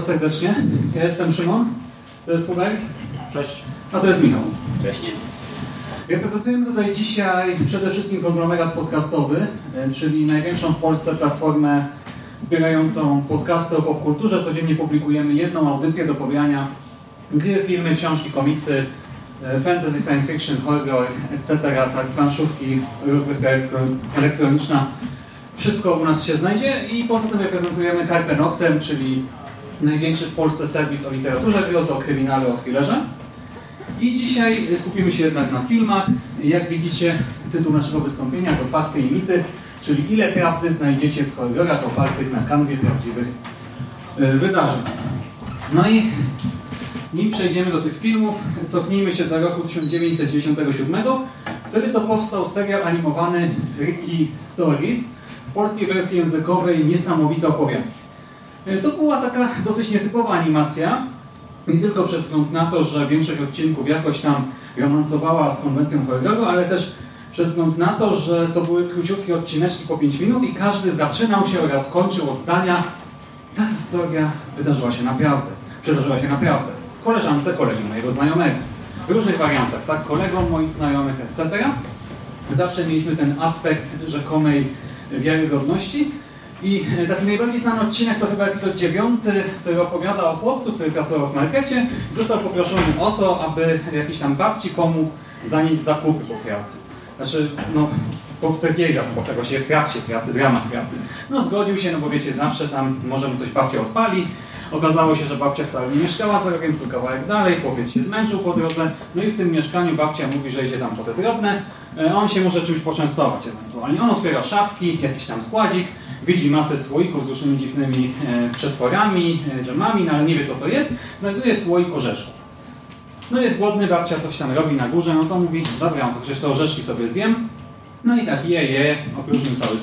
Was serdecznie. Ja jestem Szymon, to jest Hubert, Cześć. a to jest Michał. Cześć. Reprezentujemy tutaj dzisiaj przede wszystkim konglomerat podcastowy, e, czyli największą w Polsce platformę zbierającą podcasty o popkulturze. Codziennie publikujemy jedną audycję do pobierania gry, filmy, książki, komiksy, e, fantasy, science fiction, horror, etc., tak, planszówki, rozgrywka elektro- elektroniczna. Wszystko u nas się znajdzie i poza tym reprezentujemy Carpe Noctem, czyli największy w Polsce serwis o literaturze grozy, o kryminale, o thrillerze. I dzisiaj skupimy się jednak na filmach. Jak widzicie, tytuł naszego wystąpienia to Fakty i mity, czyli ile prawdy znajdziecie w horrorach opartych na kanwie prawdziwych e, wydarzeń. No i nim przejdziemy do tych filmów, cofnijmy się do roku 1997. Wtedy to powstał serial animowany Freaky Stories. W polskiej wersji językowej niesamowite opowiastki. E, To była taka dosyć nietypowa animacja, nie tylko przez wzgląd na to, że większość odcinków jakoś tam romansowała z konwencją horroru, ale też przez wzgląd na to, że to były króciutkie odcineczki po 5 minut i każdy zaczynał się oraz kończył od zdania ta historia wydarzyła się naprawdę, przydarzyła się naprawdę. Koleżance, kolegi mojego znajomego. W różnych wariantach, tak? Kolegom moich znajomych, etc. Zawsze mieliśmy ten aspekt rzekomej wiarygodności. I e, taki najbardziej znany odcinek to chyba epizod 9, który opowiada o chłopcu, który pracował w markecie został poproszony o to, aby jakiś tam babci pomógł zanieść zakupy po pracy. Znaczy, no, po jej zakupy, bo tego się w trakcie pracy, w ramach pracy. No zgodził się, no bo wiecie, zawsze tam może mu coś babcia odpali. Okazało się, że babcia wcale nie mieszkała za rogiem, tylko kawałek dalej, chłopiec się zmęczył po drodze, no i w tym mieszkaniu babcia mówi, że idzie tam po te drobne, e, on się może czymś poczęstować ewentualnie. On otwiera szafki, jakiś tam składzik, widzi masę słoików z różnymi dziwnymi e, przetworami, e, dżemami, no ale nie wie co to jest, znajduje słoik orzeszków. No jest głodny, babcia coś tam robi na górze, no to mówi, dobra, no to przecież te orzeszki sobie zjem. No i tak je, je, opróżnił cały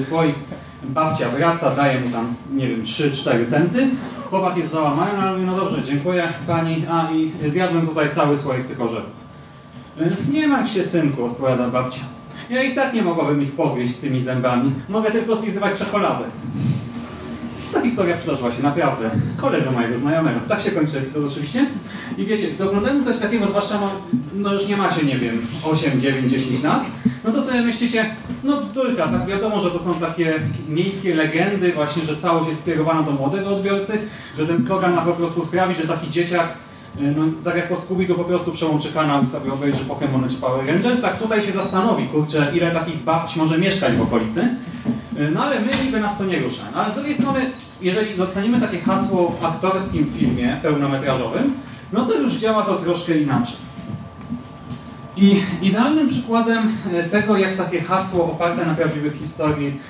słoik. Babcia wraca, daje mu tam, nie wiem, 3-4 centy. Chłopak jest załamany, no ale mówi, no dobrze, dziękuję pani, a i zjadłem tutaj cały słoik tych orzechów. Y, Nie martw się, synku, odpowiada babcia. Ja i tak nie mogłabym ich pogryźć z tymi zębami. Mogę tylko zlizywać czekoladę. Ta historia przydarzyła się naprawdę koledze mojego znajomego. Tak się kończy epizod oczywiście. I wiecie, gdy oglądamy coś takiego, zwłaszcza no, no już nie macie, nie wiem, 8, 9, 10 lat, no to sobie myślicie, no bzdurka, tak wiadomo, że to są takie miejskie legendy, właśnie, że całość jest skierowana do młodego odbiorcy, że ten slogan ma po prostu sprawić, że taki dzieciak no, tak jak po scooby to po prostu przełączy kanał i sobie obejrzy Pokémon czy Power Rangers, tak tutaj się zastanowi, kurczę, ile takich babci może mieszkać w okolicy. No ale my niby nas to nie rusza. Ale z drugiej strony, jeżeli dostaniemy takie hasło w aktorskim filmie pełnometrażowym, no to już działa to troszkę inaczej. I idealnym przykładem e, tego, jak takie hasło oparte na prawdziwych historii,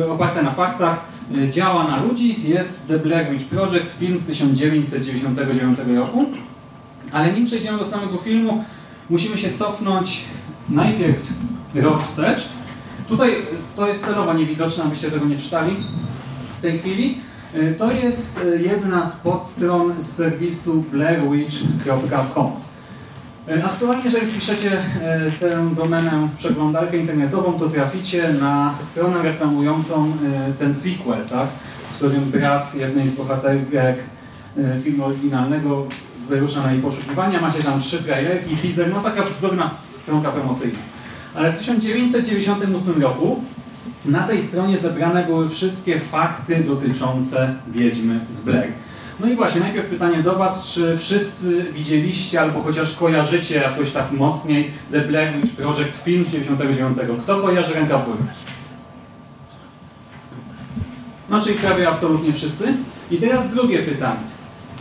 e, oparte na faktach, e, działa na ludzi, jest The Blair Witch Project, film z 1999 roku. Ale nim przejdziemy do samego filmu, musimy się cofnąć najpierw rok wstecz. Tutaj to jest celowo niewidoczne, abyście tego nie czytali w tej chwili. To jest jedna z podstron z serwisu blairwitch.com. Aktualnie, jeżeli wpiszecie tę domenę w przeglądarkę internetową, to traficie na stronę reklamującą ten sequel, tak? w którym brat jednej z bohaterek filmu oryginalnego wyrusza na jej poszukiwania. Macie tam trzy trailerki, teaser, no taka bzdurna stronka promocyjna. Ale w 1998 roku na tej stronie zebrane były wszystkie fakty dotyczące Wiedźmy z Blair. No i właśnie, najpierw pytanie do Was, czy wszyscy widzieliście albo chociaż kojarzycie jakoś tak mocniej The Blair Witch Project film z 99. Kto kojarzy ręka w? No czyli prawie absolutnie wszyscy. I teraz drugie pytanie.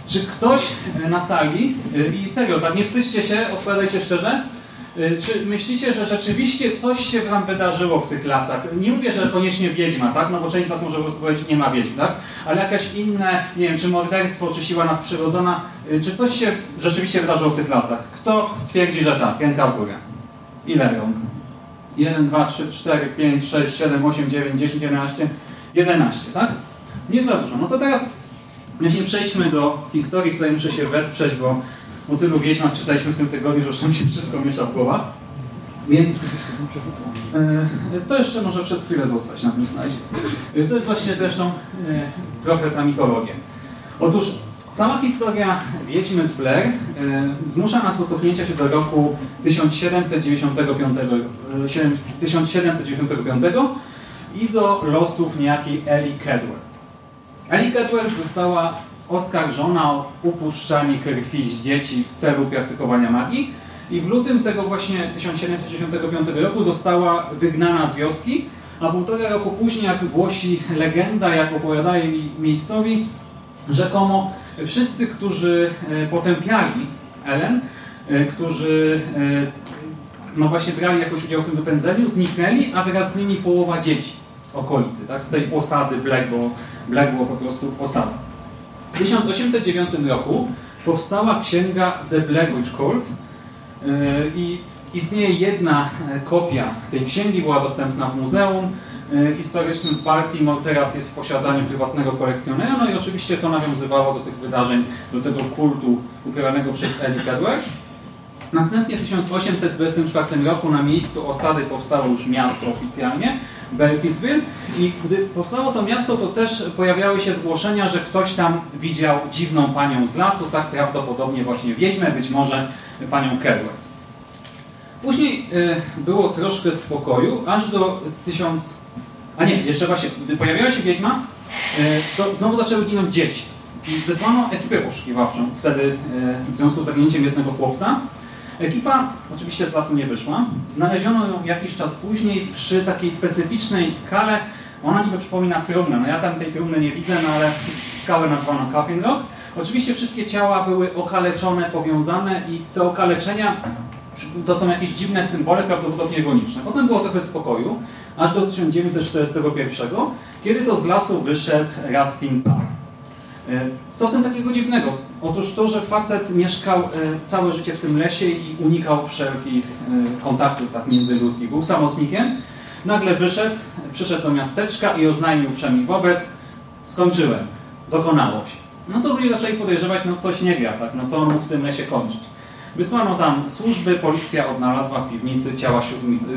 Czy ktoś na sali, i serio, tak nie wstydźcie się, odpowiadajcie szczerze, Y, czy myślicie, że rzeczywiście coś się tam wydarzyło w tych lasach? Nie mówię, że koniecznie wiedźma, tak? No bo część z Was może po prostu powiedzieć, nie ma wiedźm, tak? Ale jakieś inne, nie wiem, czy morderstwo, czy siła nadprzyrodzona, y, czy coś się rzeczywiście wydarzyło w tych lasach? Kto twierdzi, że tak? Ręka w górę. Ile rąk? 1, 2, 3, 4, 5, 6, 7, 8, 9, 10, 11, 11, tak? Nie za dużo. No to teraz właśnie przejdźmy do historii, której muszę się wesprzeć, bo o tylu wiedźmach czytaliśmy w tym tygodniu, że już nam się wszystko miesza w głowach. Więc e, to jeszcze może przez chwilę zostać na tym slajdzie. E, to jest właśnie zresztą e, trochę ta mitologia. Otóż cała historia Wiedźmy z Blair zmusza nas do cofnięcia się do roku 1795, 1795 i do losów niejakiej Ellie Cadwell. Ellie Cadwell została oskarżona o upuszczanie krwi z dzieci w celu praktykowania magii i w lutym tego właśnie 1795 roku została wygnana z wioski, a półtora roku później, jak głosi legenda, jak opowiadali miejscowi, rzekomo wszyscy, którzy e, potępiali Ellen, e, którzy e, no właśnie brali jakoś udział w tym wypędzeniu, zniknęli, a wraz z nimi połowa dzieci z okolicy, tak? z tej osady Black, bo Black było po prostu osada. W 1809 roku powstała księga The Black Witch Cult i istnieje jedna e, kopia tej księgi, była dostępna w muzeum e, historycznym w Baltimore, teraz jest w posiadaniu prywatnego kolekcjonera, no i oczywiście to nawiązywało do tych wydarzeń, do tego kultu ukrywanego przez Ellie Kedwer. Następnie w 1824 roku na miejscu osady powstało już miasto oficjalnie, Belkinsville i gdy powstało to miasto, to też pojawiały się zgłoszenia, że ktoś tam widział dziwną panią z lasu, tak prawdopodobnie właśnie wiedźmę, być może panią Kedwell. Później y, było troszkę spokoju, aż do 1000... A nie, jeszcze właśnie, gdy pojawiła się wiedźma, y, to znowu zaczęły ginąć dzieci. I wysłano ekipę poszukiwawczą wtedy y, w związku z zaginięciem jednego chłopca. Ekipa oczywiście z lasu nie wyszła. Znaleziono ją jakiś czas później przy takiej specyficznej skale. Ona niby przypomina trumnę. No ja tam tej trumny nie widzę, no ale skałę nazwano Coffin Rock. Oczywiście wszystkie ciała były okaleczone, powiązane i te okaleczenia to są jakieś dziwne symbole, prawdopodobnie goniczne. Potem było trochę spokoju, aż do 1941, kiedy to z lasu wyszedł Rustin Park. E, co w tym takiego dziwnego? Otóż to, że facet mieszkał e, całe życie w tym lesie i unikał wszelkich e, kontaktów tak międzyludzkich. Był samotnikiem. Nagle wyszedł, przyszedł do miasteczka i oznajmił wszemi wobec, skończyłem, dokonało się. No to ludzie zaczęli podejrzewać, no coś nie gra, tak? no co on mógł w tym lesie kończyć. Wysłano tam służby, policja odnalazła w piwnicy ciała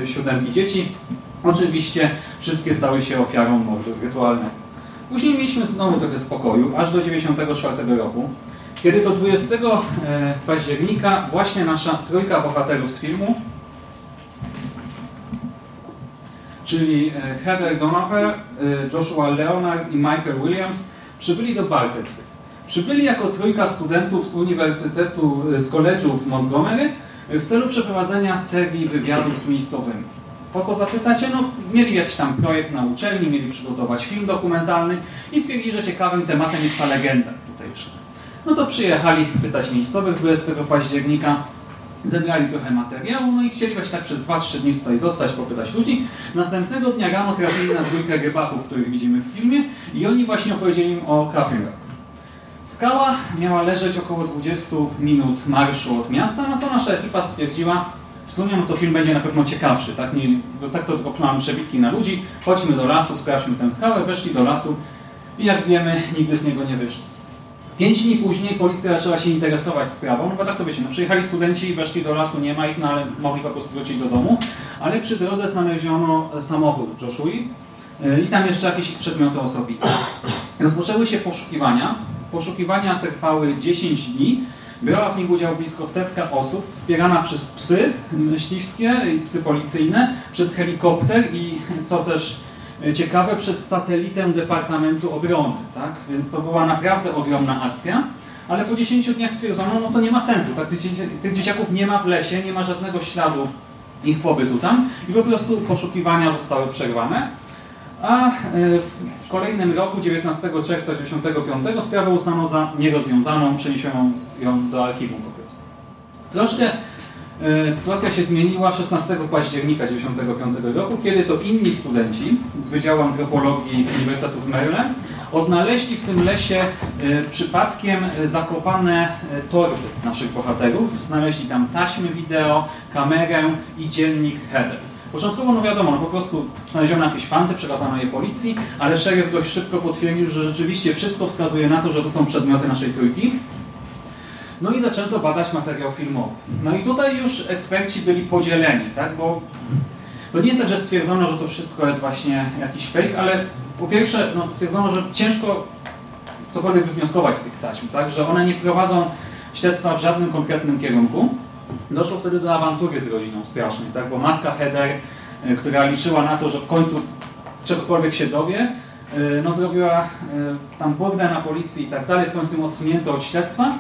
siódemki dzieci. Oczywiście wszystkie stały się ofiarą mordu rytualnego. Później mieliśmy znowu trochę spokoju, aż do 1994 roku, kiedy to 20 e, października właśnie nasza trójka bohaterów z filmu, czyli e, Heather Donoghue, e, Joshua Leonard i Michael Williams, przybyli do Barketsville. Przybyli jako trójka studentów z Uniwersytetu, z College'u w Montgomery w celu przeprowadzenia serii wywiadów z miejscowymi. Po co zapytacie? No, mieli jakiś tam projekt na uczelni, mieli przygotować film dokumentalny i stwierdzili, że ciekawym tematem jest ta legenda tutejsza. No to przyjechali pytać miejscowych 20 października, zebrali trochę materiału, no i chcieli właśnie tak przez 2-3 dni tutaj zostać, popytać ludzi. Następnego dnia rano trafili na dwójkę rybaków, których widzimy w filmie i oni właśnie opowiedzieli im o Rock. Skała miała leżeć około 20 minut marszu od miasta, no to nasza ekipa stwierdziła, w sumie no to film będzie na pewno ciekawszy, tak? Nie, no tak to tylko mamy przebitki na ludzi, chodźmy do lasu, sprawdźmy tę skałę, weszli do lasu i jak wiemy, nigdy z niego nie wyszli. Pięć dni później policja zaczęła się interesować sprawą, no bo tak to wiecie, no przyjechali studenci, weszli do lasu, nie ma ich, no ale mogli po prostu wrócić do domu, ale przy drodze znaleziono samochód Joshua e, i tam jeszcze jakieś przedmioty osobiste. Rozpoczęły się poszukiwania. Poszukiwania trwały 10 dni, Brała w nich udział blisko setka osób, wspierana przez psy myśliwskie i psy policyjne, przez helikopter i, co też ciekawe, przez satelitę Departamentu Obrony. Tak? Więc to była naprawdę ogromna akcja. Ale po 10 dniach stwierdzono, no to nie ma sensu. Tak? Tych, tych dzieciaków nie ma w lesie, nie ma żadnego śladu ich pobytu tam i po prostu poszukiwania zostały przerwane. A e, w kolejnym roku, 19 czerwca 1995, sprawę uznano za nierozwiązaną, przeniesiono ją do archiwum po prostu. Troszkę E, sytuacja się zmieniła 16 października 1995 roku, kiedy to inni studenci z Wydziału Antropologii Uniwersytetu w Maryland odnaleźli w tym lesie e, przypadkiem e, zakopane torby naszych bohaterów. Znaleźli tam taśmy wideo, kamerę i dziennik header. Początkowo, no wiadomo, no po prostu znaleziono jakieś fanty, przekazano je policji, ale szeryf dość szybko potwierdził, że rzeczywiście wszystko wskazuje na to, że to są przedmioty naszej trójki. No i zaczęto badać materiał filmowy. No i tutaj już eksperci byli podzieleni, tak? bo to nie jest tak, że stwierdzono, że to wszystko jest właśnie jakiś fake, ale po pierwsze no, stwierdzono, że ciężko cokolwiek wywnioskować z tych taśm, tak? że one nie prowadzą śledztwa w żadnym konkretnym kierunku. Doszło wtedy do awantury z rodziną strasznej, tak? bo matka Heather, y, która liczyła na to, że w końcu czegokolwiek się dowie, y, no zrobiła y, tam burdę na policji i tak dalej, w końcu ją odsunięto od śledztwa.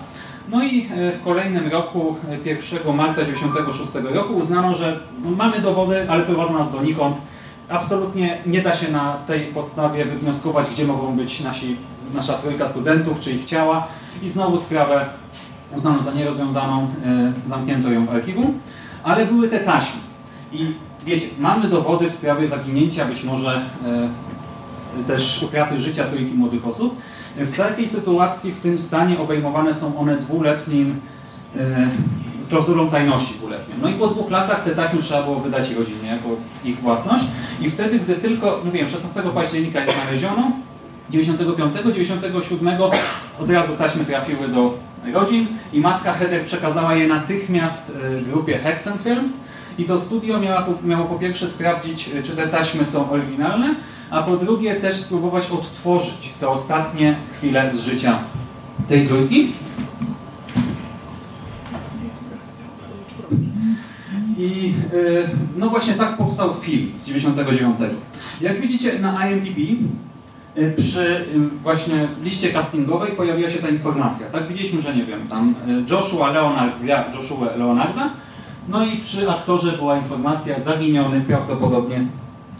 No i e, w kolejnym roku, 1 e, marca 1996 roku uznano, że mamy dowody, ale prowadzą nas donikąd. Absolutnie nie da się na tej podstawie wywnioskować, gdzie mogą być nasi, nasza trójka studentów, czy ich ciała. I znowu sprawę uznano za nierozwiązaną, e, zamknięto ją w archiwum. Ale były te taśmy. I wiecie, mamy dowody w sprawie zaginięcia, być może też utraty życia trójki młodych osób. W takiej sytuacji, w tym stanie obejmowane są one dwuletnim e, klauzulą tajności dwuletnią. No i po dwóch latach te taśmy trzeba było wydać rodzinie jako ich własność i wtedy, gdy tylko, mówiłem, 16 października je znaleziono, 95, 97 od razu taśmy trafiły do rodzin i matka Heather przekazała je natychmiast e, grupie Hexen Films i to studio miało, miało po pierwsze sprawdzić, czy te taśmy są oryginalne, a po drugie też spróbować odtworzyć te ostatnie chwile z życia tej trójki. I y, no właśnie tak powstał film z 99. Jak widzicie na IMDb y, przy y, właśnie liście castingowej pojawiła się ta informacja. Tak widzieliśmy, że nie wiem, tam Joshua Leonard gra Joshua Leonarda, no i przy aktorze była informacja zaginiony, prawdopodobnie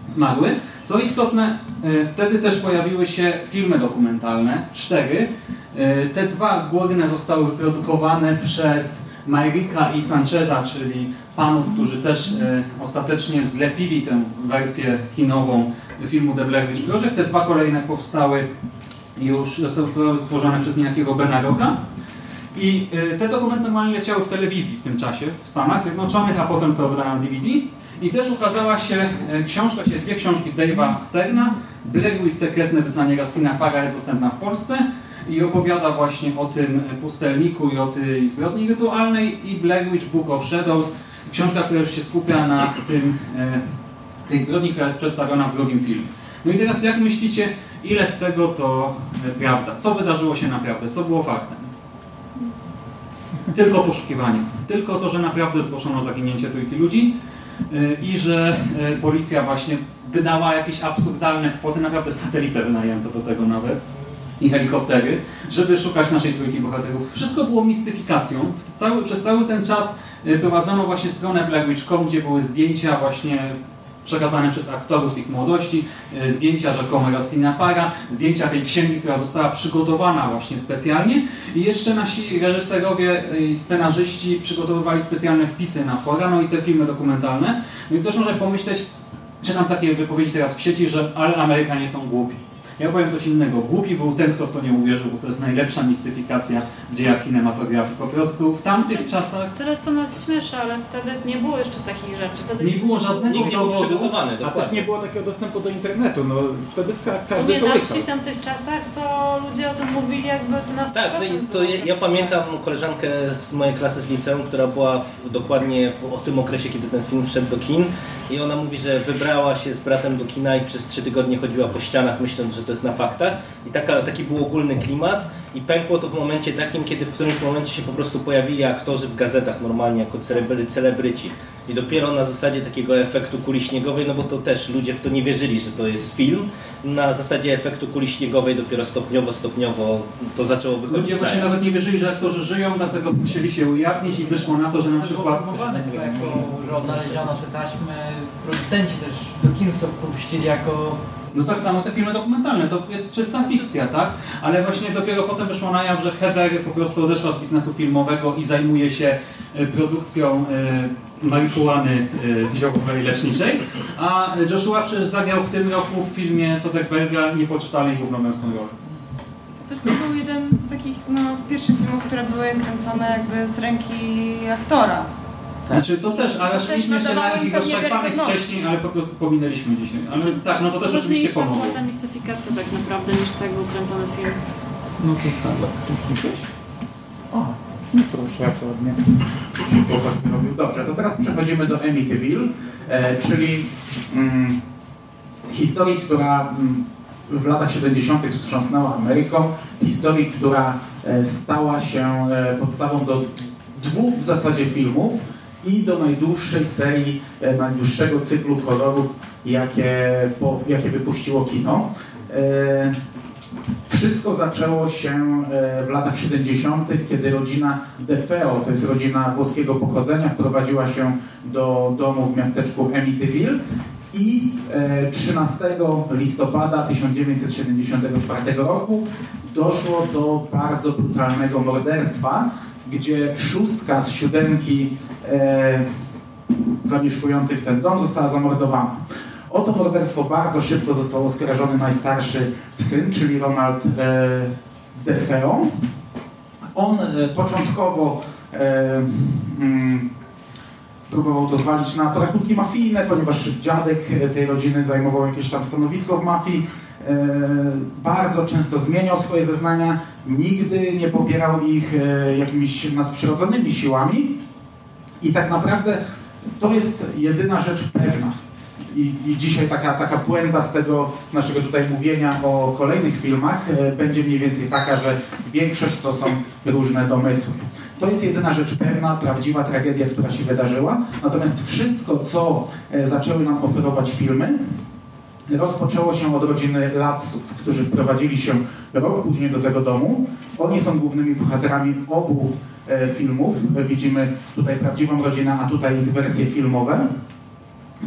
zmarły. Co istotne, e, wtedy też pojawiły się filmy dokumentalne, cztery. E, te dwa główne zostały wyprodukowane przez Majrika i Sancheza, czyli panów, którzy też e, ostatecznie zlepili tę wersję kinową filmu The Blair Witch Project. Te dwa kolejne powstały już, zostały stworzone przez niejakiego Bena Rocka. I te dokumenty normalnie leciały w telewizji w tym czasie w Stanach Zjednoczonych, a potem zostały wydane na DVD. I też ukazała się e, książka, się dwie książki Dave'a Sterna. Blair Witch Sekretne Wyznanie Rastina Para jest dostępna w Polsce i opowiada właśnie o tym pustelniku i o tej zbrodni rytualnej i Blair Book of Shadows, książka, która już się skupia na tym, e, tej zbrodni, która jest przedstawiona w drugim filmie. No i teraz jak myślicie, ile z tego to e, prawda? Co wydarzyło się naprawdę? Co było faktem? Tylko poszukiwanie. Tylko to, że naprawdę zgłoszono zaginięcie trójki ludzi i że y, policja właśnie wydała jakieś absurdalne kwoty, naprawdę satelitę wynajęto do tego nawet i helikoptery, żeby szukać naszej trójki bohaterów. Wszystko było mistyfikacją. Cały, przez cały ten czas y, prowadzono właśnie stronę Blackwitch.com, gdzie były zdjęcia właśnie przekazane przez aktorów z ich młodości, e, zdjęcia rzekome Rastina Para, zdjęcia tej księgi, która została przygotowana właśnie specjalnie i jeszcze nasi reżyserowie i scenarzyści przygotowywali specjalne wpisy na fora, no i te filmy dokumentalne. No i ktoś może pomyśleć, czytam takie wypowiedzi teraz w sieci, że ale Amerykanie są głupi. Ja powiem coś innego. Głupi był ten, kto w to nie uwierzył, bo to jest najlepsza mistyfikacja w dziejach kinematografii. Po prostu w tamtych czasach... Teraz to nas śmieszy, ale wtedy nie było jeszcze takich rzeczy. Wtedy nie było żadnego Nikt nie przygotowany. A też nie było takiego dostępu do internetu. No, wtedy ka każdy nie, to wiedział. w tamtych czasach to ludzie o tym mówili jakby to nas Tak, no to ja, ja, pamiętam koleżankę z mojej klasy z liceum, która była w, dokładnie w, o tym okresie, kiedy ten film wszedł do kin i ona mówi, że wybrała się z bratem do kina i przez trzy tygodnie chodziła po ścianach myśląc, że to jest na faktach. I taka, taki był ogólny klimat i pękło to w momencie takim, kiedy w którymś momencie się po prostu pojawili aktorzy w gazetach normalnie jako celebryci. I dopiero na zasadzie takiego efektu kuli śniegowej, no bo to też ludzie w to nie wierzyli, że to jest film, na zasadzie efektu kuli śniegowej dopiero stopniowo, stopniowo to zaczęło wychodzić. Ludzie właśnie nawet nie wierzyli, że aktorzy żyją, dlatego musieli się ujawnić i wyszło na to, że na przykład... jako znaleziono te taśmy, producenci też do kinów to wpuścili jako No tak samo te filmy dokumentalne, to jest czysta fikcja, tak? Ale właśnie dopiero potem wyszło na jaw, że Heather po prostu odeszła z biznesu filmowego i zajmuje się e, produkcją e, marihuany e, ziołowej leczniczej, a Joshua przecież zagrał w tym roku w filmie Soderberga Niepoczytalnej główną męską rolę. To był jeden z takich no, pierwszych filmów, które były kręcone jakby z ręki aktora. Znaczy to też, ale To szliśmy jeszcze na takich rozszarpanych wcześniej, ale po prostu pominęliśmy dzisiaj. Ale tak, no to też oczywiście pomogło. była ta mistyfikacja tak naprawdę niż tak był kręcony film. No to tak. Już słyszałeś? O, no proszę, jak ładnie. Dobrze, to teraz przechodzimy do Amityville, e, czyli mm, historii, która mm, w latach 70. wstrząsnęła Ameryką, historii, która e, stała się e, podstawą do dwóch w zasadzie filmów i do najdłuższej serii, e, najdłuższego cyklu horrorów, jakie, po, jakie wypuściło kino. E, wszystko zaczęło się e, w latach 70., kiedy rodzina DeFeo, to jest rodzina włoskiego pochodzenia, wprowadziła się do domu w miasteczku Amityville i e, 13 listopada 1974 roku doszło do bardzo brutalnego morderstwa, gdzie szóstka z siódemki e, zamieszkujących ten dom została zamordowana. O to morderstwo bardzo szybko został oskarżony najstarszy syn, czyli Ronald e, DeFeo. On e, początkowo e, mm, próbował to zwalić na porachunki mafijne, ponieważ dziadek tej rodziny zajmował jakieś tam stanowisko w mafii. E, bardzo często zmieniał swoje zeznania, nigdy nie popierał ich e, jakimiś nadprzyrodzonymi siłami. I tak naprawdę to jest jedyna rzecz pewna. I, I dzisiaj taka, taka puenta z tego naszego tutaj mówienia o kolejnych filmach e, będzie mniej więcej taka, że większość to są różne domysły. To jest jedyna rzecz pewna, prawdziwa tragedia, która się wydarzyła. Natomiast wszystko, co zaczęły nam oferować filmy, rozpoczęło się od rodziny Latsów, którzy wprowadzili się rok później do tego domu. Oni są głównymi bohaterami obu e, filmów. Widzimy tutaj prawdziwą rodzinę, a tutaj ich wersje filmowe.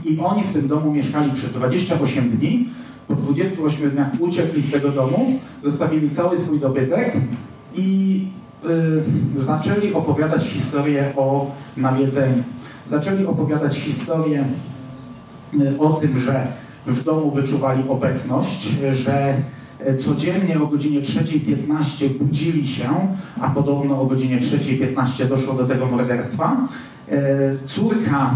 I oni w tym domu mieszkali przez 28 dni. Po 28 dniach uciekli z tego domu, zostawili cały swój dobytek i y, zaczęli opowiadać historię o nawiedzeniu. Zaczęli opowiadać historię y, o tym, że w domu wyczuwali obecność, że y, codziennie o godzinie 3.15 budzili się, a podobno o godzinie 3.15 doszło do tego morderstwa. Y, Córka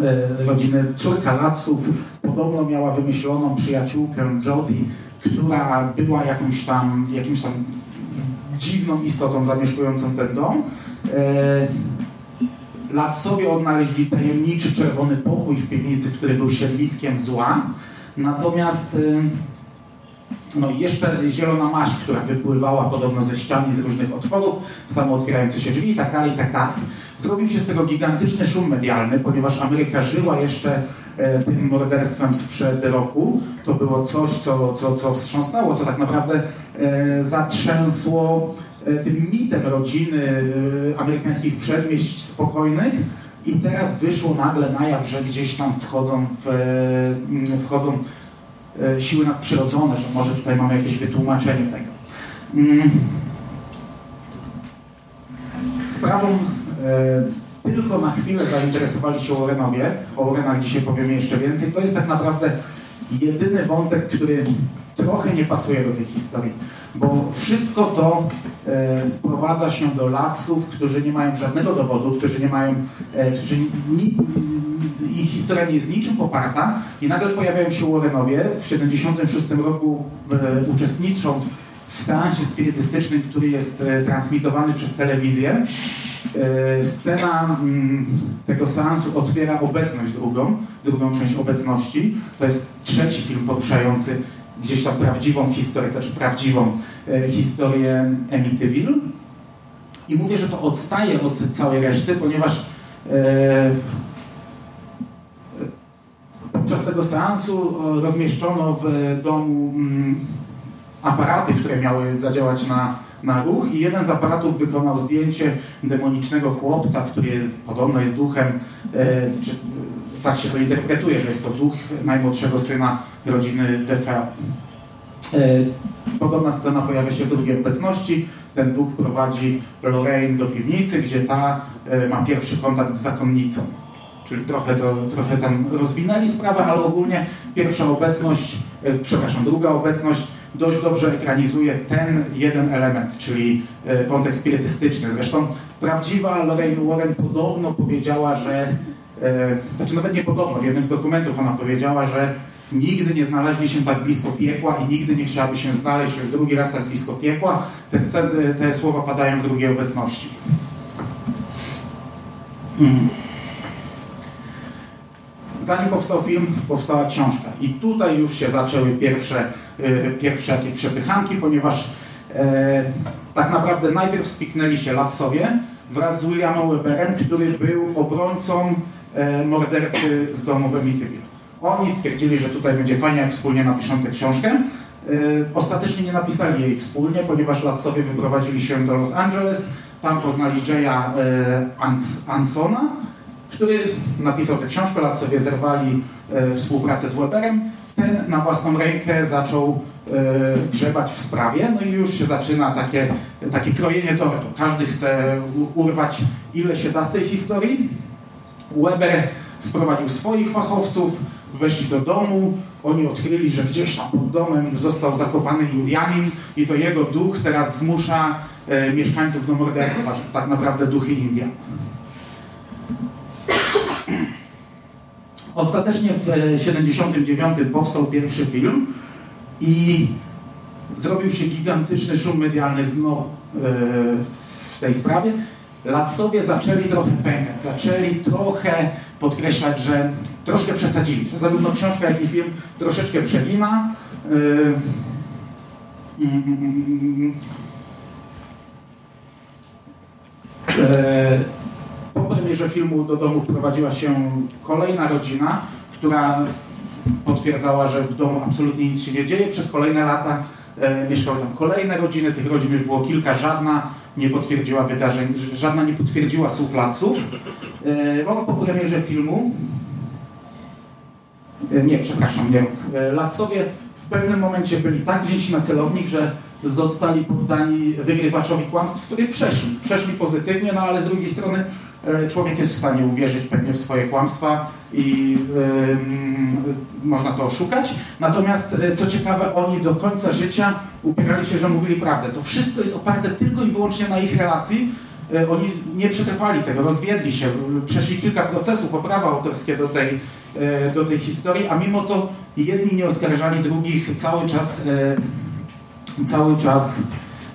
e, rodziny, córka Laców podobno miała wymyśloną przyjaciółkę Jodie, która była jakąś tam, jakimś tam dziwną istotą zamieszkującą ten dom. E, Lacowie odnaleźli tajemniczy czerwony pokój w piwnicy, który był siedliskiem zła. Natomiast e, no i jeszcze zielona maść, która wypływała podobno ze ścian z różnych otworów, samo otwierające się drzwi i tak dalej, i tak dalej. Zrobił się z tego gigantyczny szum medialny, ponieważ Ameryka żyła jeszcze e, tym morderstwem sprzed roku. To było coś, co, co, co wstrząsnęło, co tak naprawdę e, zatrzęsło tym mitem rodziny e, amerykańskich przedmieść spokojnych. I teraz wyszło nagle na jaw, że gdzieś tam wchodzą, w, e, wchodzą e, siły nadprzyrodzone, że może tutaj mamy jakieś wytłumaczenie tego. Mm. Sprawą e, tylko na chwilę zainteresowali się Warrenowie. O Warrenach dzisiaj powiemy jeszcze więcej. To jest tak naprawdę jedyny wątek, który trochę nie pasuje do tej historii, bo wszystko to e, sprowadza się do Laców, którzy nie mają żadnego dowodu, którzy nie mają, e, którzy ni, ich historia nie jest niczym poparta i nagle pojawiają się Warrenowie. W 76 roku e, uczestniczą w seansie spirytystycznym, który jest e, transmitowany przez telewizję. E, Scena mm, tego seansu otwiera obecność drugą, drugą część obecności. To jest trzeci film poruszający gdzieś tam prawdziwą historię, to znaczy prawdziwą e, historię Amityville. I mówię, że to odstaje od całej reszty, ponieważ e, podczas tego seansu e, rozmieszczono w domu mm, aparaty, które miały zadziałać na, na ruch i jeden z aparatów wykonał zdjęcie demonicznego chłopca, który podobno jest duchem, czy, tak się to interpretuje, że jest to duch najmłodszego syna rodziny DeFeo. E, Podobna scena pojawia się w drugiej obecności. Ten duch prowadzi Lorraine do piwnicy, gdzie ta e, ma pierwszy kontakt z zakonnicą. Czyli trochę, to, trochę tam rozwinęli sprawę, ale ogólnie pierwsza obecność, e, przepraszam, druga obecność dość dobrze ekranizuje ten jeden element, czyli wątek spirytystyczny. Zresztą prawdziwa Lorraine Warren podobno powiedziała, że, znaczy nawet nie podobno, w jednym z dokumentów ona powiedziała, że nigdy nie znaleźli się tak blisko piekła i nigdy nie chciałaby się znaleźć już drugi raz tak blisko piekła. Te, sceny- te słowa padają w drugiej obecności. Mm. Zanim powstał film, powstała książka. I tutaj już się zaczęły pierwsze, y, pierwsze jakieś przepychanki, ponieważ e, tak naprawdę najpierw spiknęli się Latsowie wraz z Williamem Weberem, który był obrońcą e, mordercy z domu w Amityville. Oni stwierdzili, że tutaj będzie fajnie, jak wspólnie napiszą tę książkę. E, Ostatecznie nie napisali jej wspólnie, ponieważ Latsowie wyprowadzili się do Los Angeles. Tam poznali Jaya e, Ans- Ansona, który napisał tę książkę. Latsowie zerwali e, współpracę z Weberem. Ten na własną rękę zaczął e, grzebać w sprawie, no i już się zaczyna takie, takie krojenie tortu. Każdy chce urwać ile się da z tej historii. Weber sprowadził swoich fachowców, weszli do domu, oni odkryli, że gdzieś tam pod domem został zakopany Indianin i to jego duch teraz zmusza e, mieszkańców do morderstwa, że tak naprawdę duchy Indian. Ostatecznie w e, 79 powstał pierwszy film i zrobił się gigantyczny szum medialny znowu e, w tej sprawie. Latsowie zaczęli trochę pękać, zaczęli trochę podkreślać, że troszkę przesadzili, że zarówno książka, jak i film troszeczkę przegina. Yy, mm, yy, Po premierze filmu do domu wprowadziła się kolejna rodzina, która potwierdzała, że w domu absolutnie nic się nie dzieje. Przez kolejne lata e, mieszkały tam kolejne rodziny, tych rodzin już było kilka, żadna nie potwierdziła wydarzeń, żadna nie potwierdziła słów Latsów. E, Rok po premierze filmu, e, nie, przepraszam, nie rok, e, w pewnym momencie byli tak wzięci na celownik, że zostali poddani wygrywaczowi kłamstw, których przeszli. Przeszli pozytywnie, no ale z drugiej strony człowiek jest w stanie uwierzyć pewnie w swoje kłamstwa i ym, można to oszukać. Natomiast, e, co ciekawe, oni do końca życia upierali się, że mówili prawdę. To wszystko jest oparte tylko i wyłącznie na ich relacji. E, Oni nie przetrwali tego, rozwiedli się, przeszli kilka procesów o prawa autorskie do tej, e, do tej historii, a mimo to jedni nie oskarżali drugich, cały czas, e, cały czas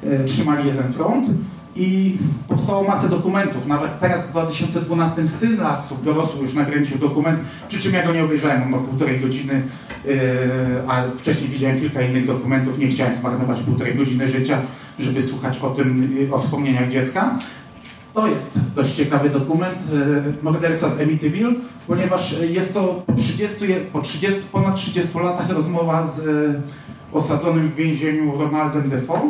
e, trzymali jeden front i powstało masę dokumentów. Nawet teraz w 2012 syn Latsów dorosły już nakręcił dokument, przy czym ja go nie obejrzałem, on ma półtorej godziny, yy, a wcześniej widziałem kilka innych dokumentów, nie chciałem zmarnować półtorej godziny życia, żeby słuchać o tym, yy, o wspomnieniach dziecka. To jest dość ciekawy dokument, yy, Morderca z Amityville, ponieważ jest to po 30, je- po 30, ponad 30 latach rozmowa z osadzonym w więzieniu Ronaldem Defoe,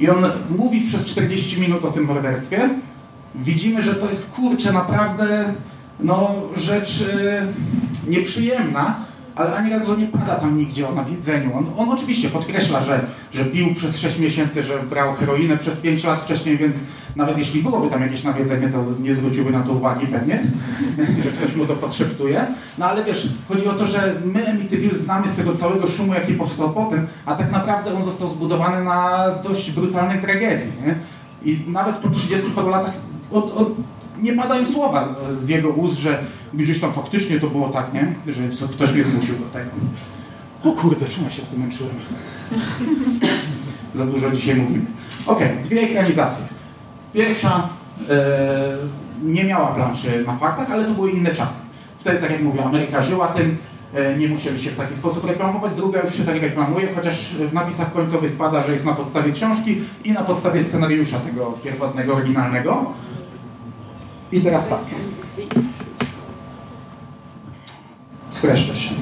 i on mówi przez 40 minut o tym morderstwie. Widzimy, że to jest kurczę naprawdę no, rzecz y, nieprzyjemna, ale ani razu nie pada tam nigdzie o nawiedzeniu. On, on oczywiście podkreśla, że, że pił przez 6 miesięcy, że brał heroinę przez 5 lat wcześniej, więc nawet jeśli byłoby tam jakieś nawiedzenie, to nie zwróciłby na to uwagi pewnie, że ktoś mu to podszeptuje. No ale wiesz, chodzi o to, że my Amityville znamy z tego całego szumu, jaki powstał potem, a tak naprawdę on został zbudowany na dość brutalnej tragedii. Nie? I nawet po 30 paru latach od, od, nie padają słowa z, z jego ust, że gdzieś tam faktycznie to było tak, nie? Że ktoś mnie zmusił do tego. O kurde, czemu ja się tak zmęczyłem? Za dużo dzisiaj mówimy. Okej, dwie ekranizacje. Pierwsza e, nie miała planszy na faktach, ale to były inne czasy. Wtedy, tak jak mówię, Ameryka żyła tym, e, nie musieli się w taki sposób reklamować. Druga już się tak reklamuje, chociaż w napisach końcowych pada, że jest na podstawie książki i na podstawie scenariusza tego pierwotnego, oryginalnego. I teraz tak. Streszczę się.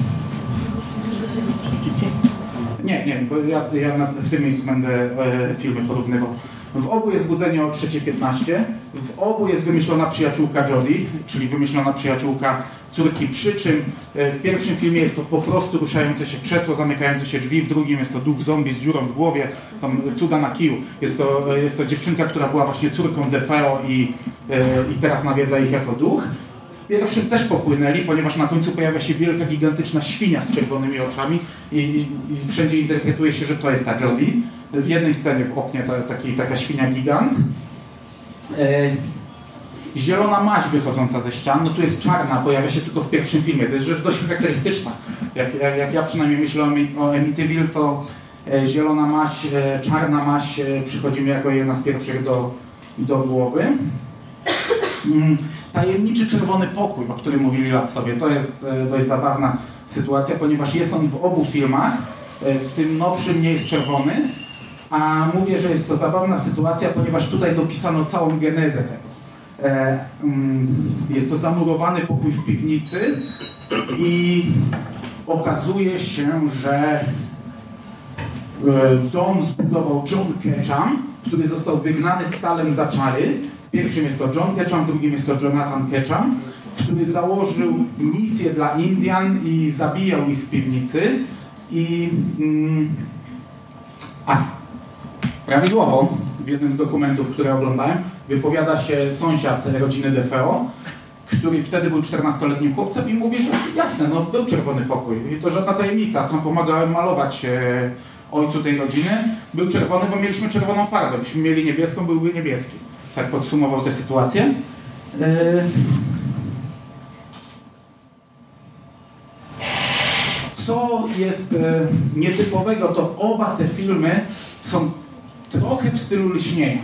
Nie, nie, bo ja, ja w tym miejscu będę e, filmy porównywał. W obu jest budzenie o 3.15, w obu jest wymyślona przyjaciółka Jodie, czyli wymyślona przyjaciółka córki, przy czym e, w pierwszym filmie jest to po prostu ruszające się krzesło, zamykające się drzwi, w drugim jest to duch zombie z dziurą w głowie, tam cuda na kiju. Jest to, e, jest to dziewczynka, która była właśnie córką DeFeo i, e, i teraz nawiedza ich jako duch. Pierwszym też popłynęli, ponieważ na końcu pojawia się wielka, gigantyczna świnia z czerwonymi oczami i, i wszędzie interpretuje się, że to jest ta Jodie. W jednej scenie w oknie ta, taki, taka świnia gigant. E, zielona maź wychodząca ze ścian, no tu jest czarna, pojawia się tylko w pierwszym filmie. To jest rzecz dość charakterystyczna. Jak, jak, jak ja przynajmniej myślę o, o Amityville, to e, zielona maź, e, czarna maź e, przychodzi mi jako jedna z pierwszych do, do głowy. Mm, tajemniczy czerwony pokój, o którym mówili lat sobie, to jest dość zabawna sytuacja, ponieważ jest on w obu filmach. W tym nowszym nie jest czerwony, a mówię, że jest to zabawna sytuacja, ponieważ tutaj dopisano całą genezę tego. E, mm, jest to zamurowany pokój w piwnicy i okazuje się, że e, dom zbudował John Ketchum, który został wygnany z Salem za czary. W pierwszym jest to John Ketchum, w drugim jest to Jonathan Ketchum, który założył misję dla Indian i zabijał ich w piwnicy. I mm, a, prawidłowo w jednym z dokumentów, które oglądałem, wypowiada się sąsiad rodziny DeFeo, który wtedy był 14-letnim chłopcem i mówi, że jasne, no był czerwony pokój i to żadna tajemnica, sam pomagałem malować e, ojcu tej rodziny. Był czerwony, bo mieliśmy czerwoną farbę, byśmy mieli niebieską, byłby niebieski. Tak podsumował tę sytuację. E, co jest e, nietypowego, to oba te filmy są trochę w stylu lśnienia.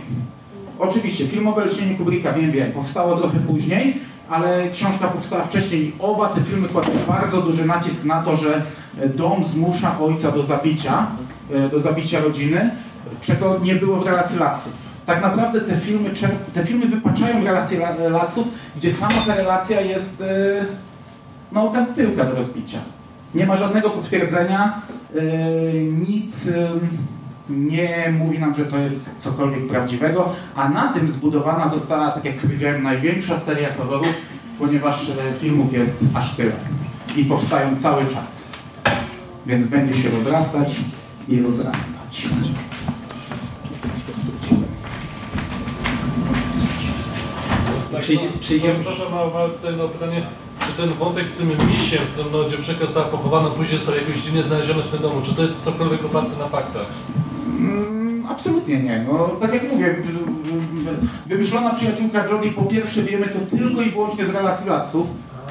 Oczywiście, filmowe lśnienie Kubricka, wiem, wiem, powstało trochę później, ale książka powstała wcześniej i oba te filmy kładą bardzo duży nacisk na to, że dom zmusza ojca do zabicia, e, do zabicia rodziny, czego nie było w relacji Laców. Tak naprawdę te filmy, te filmy wypaczają relacje Laców, gdzie sama ta relacja jest e, no, tyłka do rozbicia. Nie ma żadnego potwierdzenia, e, nic nie mówi nam, że to jest cokolwiek prawdziwego, a na tym zbudowana została, tak jak powiedziałem, największa seria horrorów, ponieważ e, filmów jest aż tyle i powstają cały czas. Więc będzie się rozrastać i rozrastać. Tak, przyjdziemy. No, przepraszam, ale tutaj no, pytanie, czy ten wątek z tym misiem, z którym no, dziewczynka została pochowana, później został jakoś dziwnie znaleziony w tym domu, czy to jest cokolwiek oparte na faktach? Mm, absolutnie nie. No, tak jak mówię, wymyślona przyjaciółka Jodie, po pierwsze wiemy to tylko i wyłącznie z relacji latców.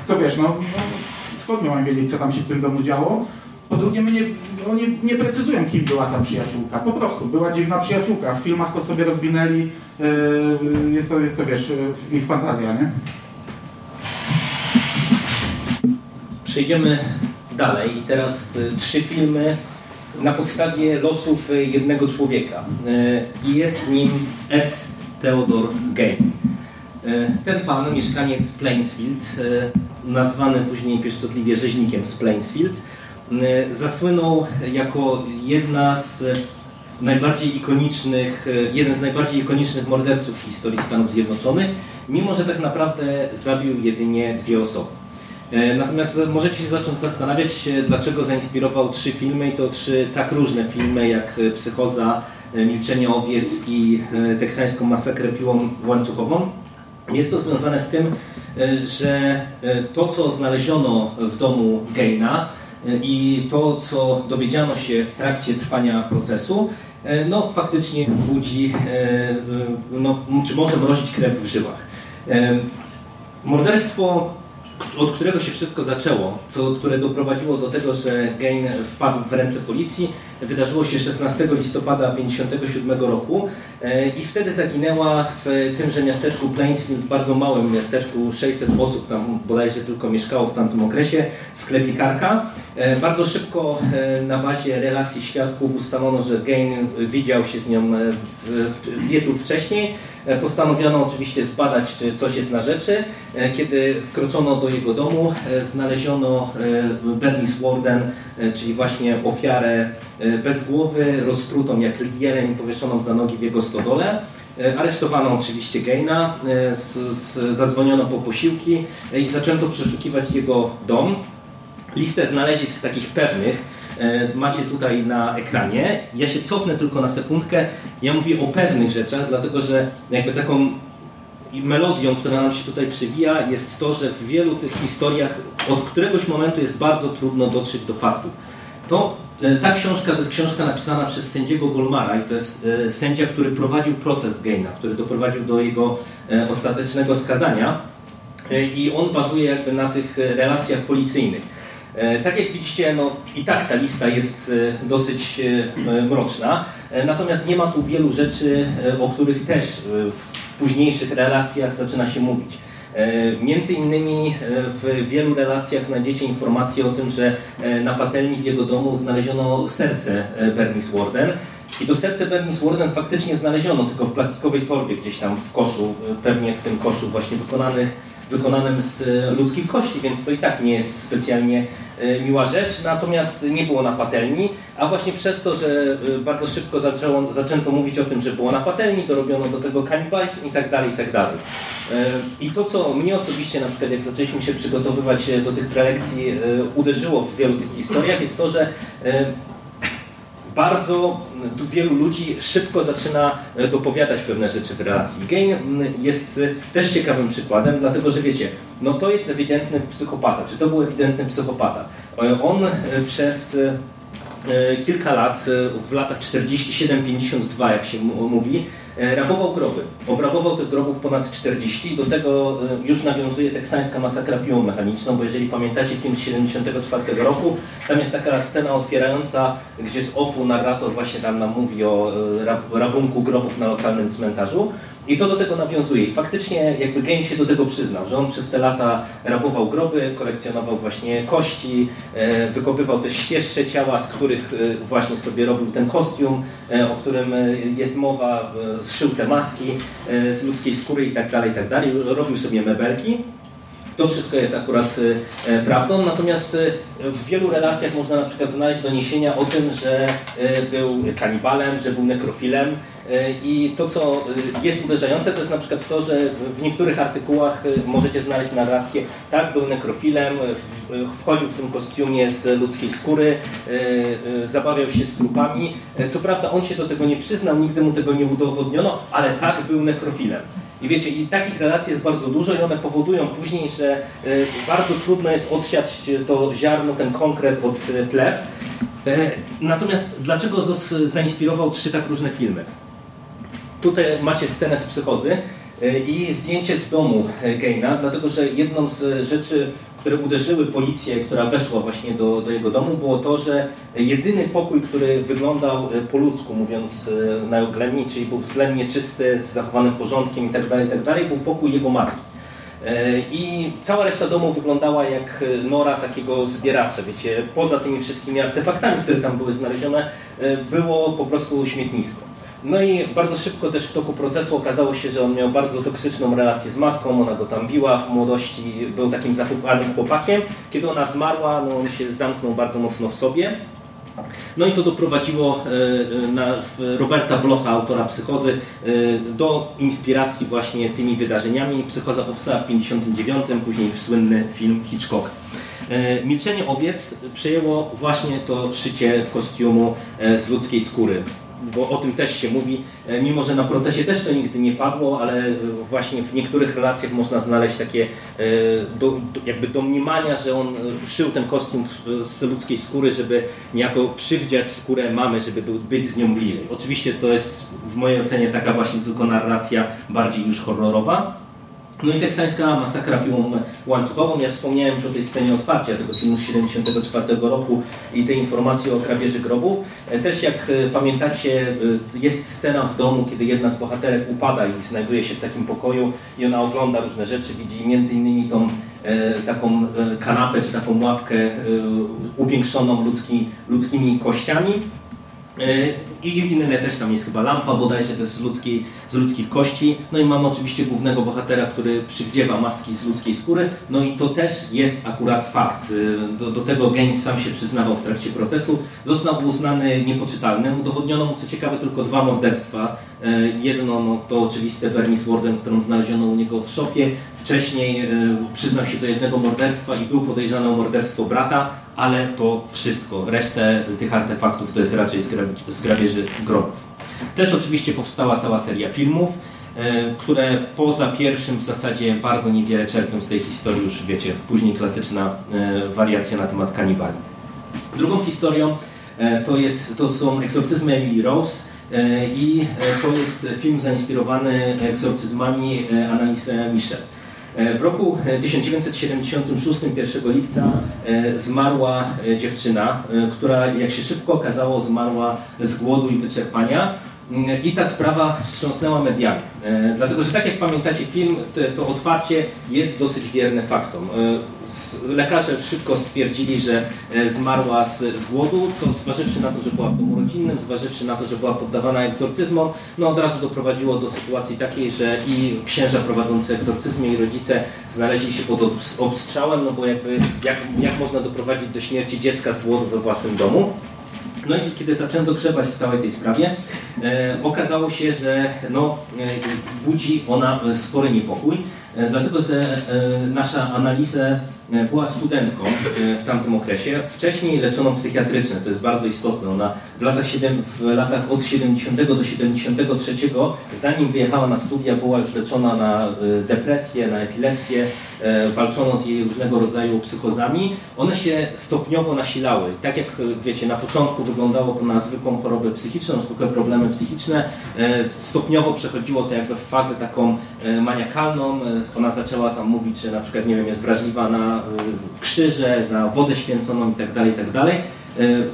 Co wiesz, no, no skąd miałem wiedzieć, co tam się w tym domu działo? Po drugie, my nie, oni nie precyzują, kim była ta przyjaciółka. Po prostu, była dziwna przyjaciółka. W filmach to sobie rozwinęli. Yy, jest, to, jest to, wiesz, ich fantazja, nie? Przejdziemy dalej. I teraz y, trzy filmy na podstawie losów e, jednego człowieka e, i jest nim Ed Theodore Gain. E, ten pan, mieszkaniec Plainsfield, nazwany później pieszczotliwie rzeźnikiem z Plainsfield, zasłynął jako jedna z najbardziej ikonicznych, jeden z najbardziej ikonicznych morderców w historii Stanów Zjednoczonych, mimo że tak naprawdę zabił jedynie dwie osoby. E, natomiast możecie się zacząć zastanawiać, dlaczego zainspirował trzy filmy i to trzy tak różne filmy jak e, Psychoza, e, Milczenie owiec i teksańską masakrę piłą łańcuchową. Jest to związane z tym, że to, co znaleziono w domu Gaina i to, co dowiedziano się w trakcie trwania procesu, no faktycznie budzi, no, czy może mrozić krew w żyłach. Morderstwo od którego się wszystko zaczęło, co, które doprowadziło do tego, że Gain wpadł w ręce policji, wydarzyło się 16 listopada 1957 roku e, i wtedy zaginęła w tymże miasteczku Plainsfield, bardzo małym miasteczku, 600 osób tam bodajże tylko mieszkało w tamtym okresie, sklepikarka. E, bardzo szybko e, na bazie relacji świadków ustalono, że Gain widział się z nią w, w wieczór wcześniej, postanowiono oczywiście zbadać, czy coś jest na rzeczy. E, kiedy wkroczono do jego domu, e, znaleziono Bernice Warden, czyli właśnie ofiarę e, bez głowy, rozprutą jak jeleń, powieszoną za nogi w jego stodole. E, Aresztowano oczywiście Gaina, e, zadzwoniono po posiłki e, i zaczęto przeszukiwać jego dom. Listę znalezisk takich pewnych e, macie tutaj na ekranie. Ja się cofnę tylko na sekundkę. Ja mówię o pewnych rzeczach, dlatego że jakby taką melodią, która nam się tutaj przywija, jest to, że w wielu tych historiach od któregoś momentu jest bardzo trudno dotrzeć do faktów. To, e, ta książka to jest książka napisana przez sędziego Golmara i to jest e, sędzia, który prowadził proces Gaina, który doprowadził do jego e, ostatecznego skazania E, i on bazuje jakby na tych e, relacjach policyjnych. E, Tak jak widzicie, no i tak ta lista jest e, dosyć e, mroczna, natomiast nie ma tu wielu rzeczy, o których też w późniejszych relacjach zaczyna się mówić. Między innymi w wielu relacjach znajdziecie informacje o tym, że na patelni w jego domu znaleziono serce Bernice Warden. I to serce Bernice Warden faktycznie znaleziono, tylko w plastikowej torbie gdzieś tam w koszu, pewnie w tym koszu właśnie wykonanych wykonanym z e, ludzkich kości, więc to i tak nie jest specjalnie e, miła rzecz, natomiast nie było na patelni, a właśnie przez to, że e, bardzo szybko zaczęło, zaczęto mówić o tym, że było na patelni, dorobiono do tego kanibalizm i tak dalej, i tak dalej. I to, co mnie osobiście na przykład, jak zaczęliśmy się przygotowywać do tych prelekcji, uderzyło w wielu tych historiach, jest to, że bardzo tu wielu ludzi szybko zaczyna e, dopowiadać pewne rzeczy w relacji. Gain jest e, też ciekawym przykładem, dlatego że wiecie, no to jest ewidentny psychopata. Czy to był ewidentny psychopata? E, On przez kilka lat, w latach 47-52, jak się mówi, rabował groby. Obrabował tych grobów ponad 40. Do tego e, już nawiązuje teksańska masakra piłą mechaniczną, bo jeżeli pamiętacie film z 74 roku, tam jest taka scena otwierająca, gdzie z OFU narrator właśnie tam nam mówi o e, rab- rabunku grobów na lokalnym cmentarzu. I to do tego nawiązuje. I faktycznie jakby Gain się do tego przyznał, że on przez te lata rabował groby, kolekcjonował właśnie kości, e, wykopywał też świeższe ciała, z których e, właśnie sobie robił ten kostium, e, o którym jest mowa, zszył te maski z ludzkiej skóry i tak dalej, i tak dalej. Robił sobie mebelki. To wszystko jest akurat prawdą, natomiast w wielu relacjach można na przykład znaleźć doniesienia o tym, że był kanibalem, że był nekrofilem i to, co e, jest uderzające, to jest na przykład to, że w niektórych artykułach e, możecie znaleźć narrację, tak, był nekrofilem, e, wchodził w tym kostiumie z ludzkiej skóry, e, e, zabawiał się z trupami. E, Co prawda on się do tego nie przyznał, nigdy mu tego nie udowodniono, ale tak, był nekrofilem. I wiecie, i takich relacji jest bardzo dużo i one powodują później, że e, bardzo trudno jest odsiać to ziarno, ten konkret od e, plew. E, Natomiast dlaczego ZOS zainspirował trzy tak różne filmy? Tutaj macie scenę z psychozy e, i zdjęcie z domu e, Gaina, dlatego że jedną z rzeczy, które uderzyły policję, która weszła właśnie do, do jego domu, było to, że jedyny pokój, który wyglądał e, po ludzku, mówiąc najoględniej, czyli był względnie czysty, z zachowanym porządkiem itd., itd., był pokój jego matki. I cała reszta domu wyglądała jak nora takiego zbieracza, wiecie, poza tymi wszystkimi artefaktami, które tam były znalezione, było po prostu śmietnisko. No i bardzo szybko też w toku procesu okazało się, że on miał bardzo toksyczną relację z matką, ona go tam biła w młodości, był takim zachwycanym chłopakiem. Kiedy ona zmarła, no on się zamknął bardzo mocno w sobie. No i to doprowadziło e, w Roberta Blocha, autora Psychozy, e, do inspiracji właśnie tymi wydarzeniami. Psychoza powstała w 1959, później w słynny film Hitchcock. E, Milczenie owiec przejęło właśnie to szycie kostiumu e, z ludzkiej skóry. Bo o tym też się mówi, e, mimo że na procesie też to nigdy nie padło, ale e, właśnie w niektórych relacjach można znaleźć takie e, do, jakby domniemania, że on szył ten kostium z ludzkiej skóry, żeby niejako przywdziać skórę mamy, żeby być z nią bliżej. Oczywiście to jest w mojej ocenie taka właśnie tylko narracja bardziej już horrorowa. No i teksańska masakra piłą łańcuchową. Ja wspomniałem już o tej scenie otwarcia tego filmu z 74 roku i tej informacji o kradzieży grobów. E, Też jak e, pamiętacie, e, jest scena w domu, kiedy jedna z bohaterek upada i znajduje się w takim pokoju i ona ogląda różne rzeczy, widzi między innymi tą taką kanapę czy taką ławkę upiększoną ludzki, ludzkimi kościami. I inne też tam jest chyba lampa bodajże też z, ludzkiej, z ludzkich kości. No i mamy oczywiście głównego bohatera, który przywdziewa maski z ludzkiej skóry. No i to też jest akurat fakt. E, do, do tego Gaines sam się przyznawał w trakcie procesu. Został uznany niepoczytalnym. Udowodniono mu co ciekawe tylko dwa morderstwa. E, jedno no, to oczywiste Bernice Warden, którą znaleziono u niego w szopie. Wcześniej przyznał się do jednego morderstwa i był podejrzany o morderstwo brata, ale to wszystko. Resztę tych artefaktów to jest raczej z grabieży grobów. Też oczywiście powstała cała seria filmów, e, które poza pierwszym w zasadzie bardzo niewiele czerpią z tej historii, już wiecie, później klasyczna e, wariacja na temat kanibali. Drugą historią e, to, jest, to są egzorcyzmy Emily Rose i to jest film zainspirowany egzorcyzmami Annalise Michel. W roku 1976, e, 1 lipca, zmarła dziewczyna, która, jak się szybko okazało, zmarła z głodu i wyczerpania. I ta sprawa wstrząsnęła mediami. Dlatego, że tak jak pamiętacie film, to, otwarcie jest dosyć wierne faktom lekarze szybko stwierdzili, że e, zmarła z, z, głodu, co zważywszy na to, że była w domu rodzinnym, zważywszy na to, że była poddawana egzorcyzmom, no od razu doprowadziło do sytuacji takiej, że i księża prowadzący egzorcyzmy i rodzice znaleźli się pod obstrzałem, no bo jakby jak, jak można doprowadzić do śmierci dziecka z głodu we własnym domu. No i kiedy zaczęto grzebać w całej tej sprawie, e, okazało się, że no, e, budzi ona spory niepokój, e, dlatego że nasza analizę E, była studentką e, w tamtym okresie, wcześniej leczoną psychiatrycznie, co jest bardzo istotne. Ona w latach, 7, w latach od 70 do 73, zanim wyjechała na studia, była już leczona na e, depresję, na epilepsję, walczono z jej różnego rodzaju psychozami. One się stopniowo nasilały. Tak jak wiecie, na początku wyglądało to na zwykłą chorobę psychiczną, zwykłe problemy psychiczne, stopniowo przechodziło to jakby w fazę taką maniakalną. Ona zaczęła tam mówić, że na przykład, nie wiem, jest wrażliwa na Y, krzyże, na wodę święconą itd., tak itd. Tak y,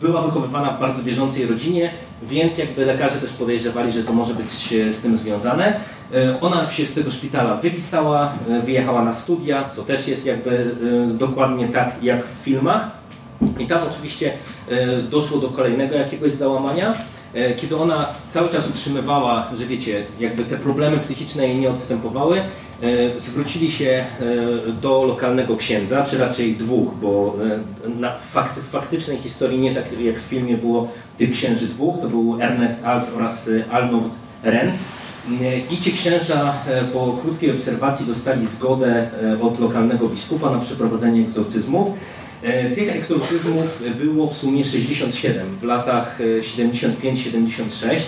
była wychowywana w bardzo wierzącej rodzinie, więc jakby lekarze też podejrzewali, że to może być z tym związane. Y, ona się z tego szpitala wypisała, wyjechała na studia, co też jest jakby dokładnie tak jak w filmach. I tam oczywiście doszło do kolejnego jakiegoś załamania, kiedy ona cały czas utrzymywała, że wiecie, jakby te problemy psychiczne jej nie odstępowały, zwrócili się e, do lokalnego księdza, czy raczej dwóch, bo e, na fakt, w faktycznej historii nie tak jak w filmie było tych księży dwóch, to był Ernest Alt oraz Arnold Renz. I ci księża po krótkiej obserwacji dostali zgodę od lokalnego biskupa na przeprowadzenie egzorcyzmów. Tych egzorcyzmów było w sumie 67 w latach 75-76.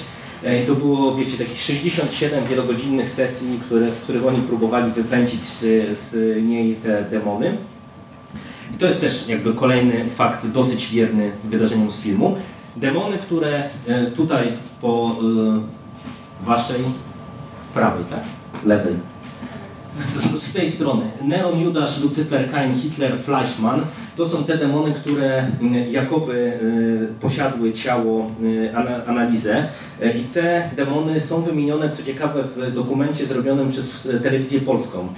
E, I to było, wiecie, takich 67 wielogodzinnych sesji, które, w których oni próbowali wypędzić z, z niej te demony. I to jest też jakby kolejny fakt dosyć wierny wydarzeniom z filmu. Demony, które e, tutaj po e, waszej prawej, tak? Lewej. Z, z, tej strony. Neon, Judasz, Lucyfer, Kain, Hitler, Fleischmann to są te demony, które mm, jakoby y, posiadły ciało y, analizę e, i te demony są wymienione, co ciekawe, w dokumencie zrobionym przez telewizję polską.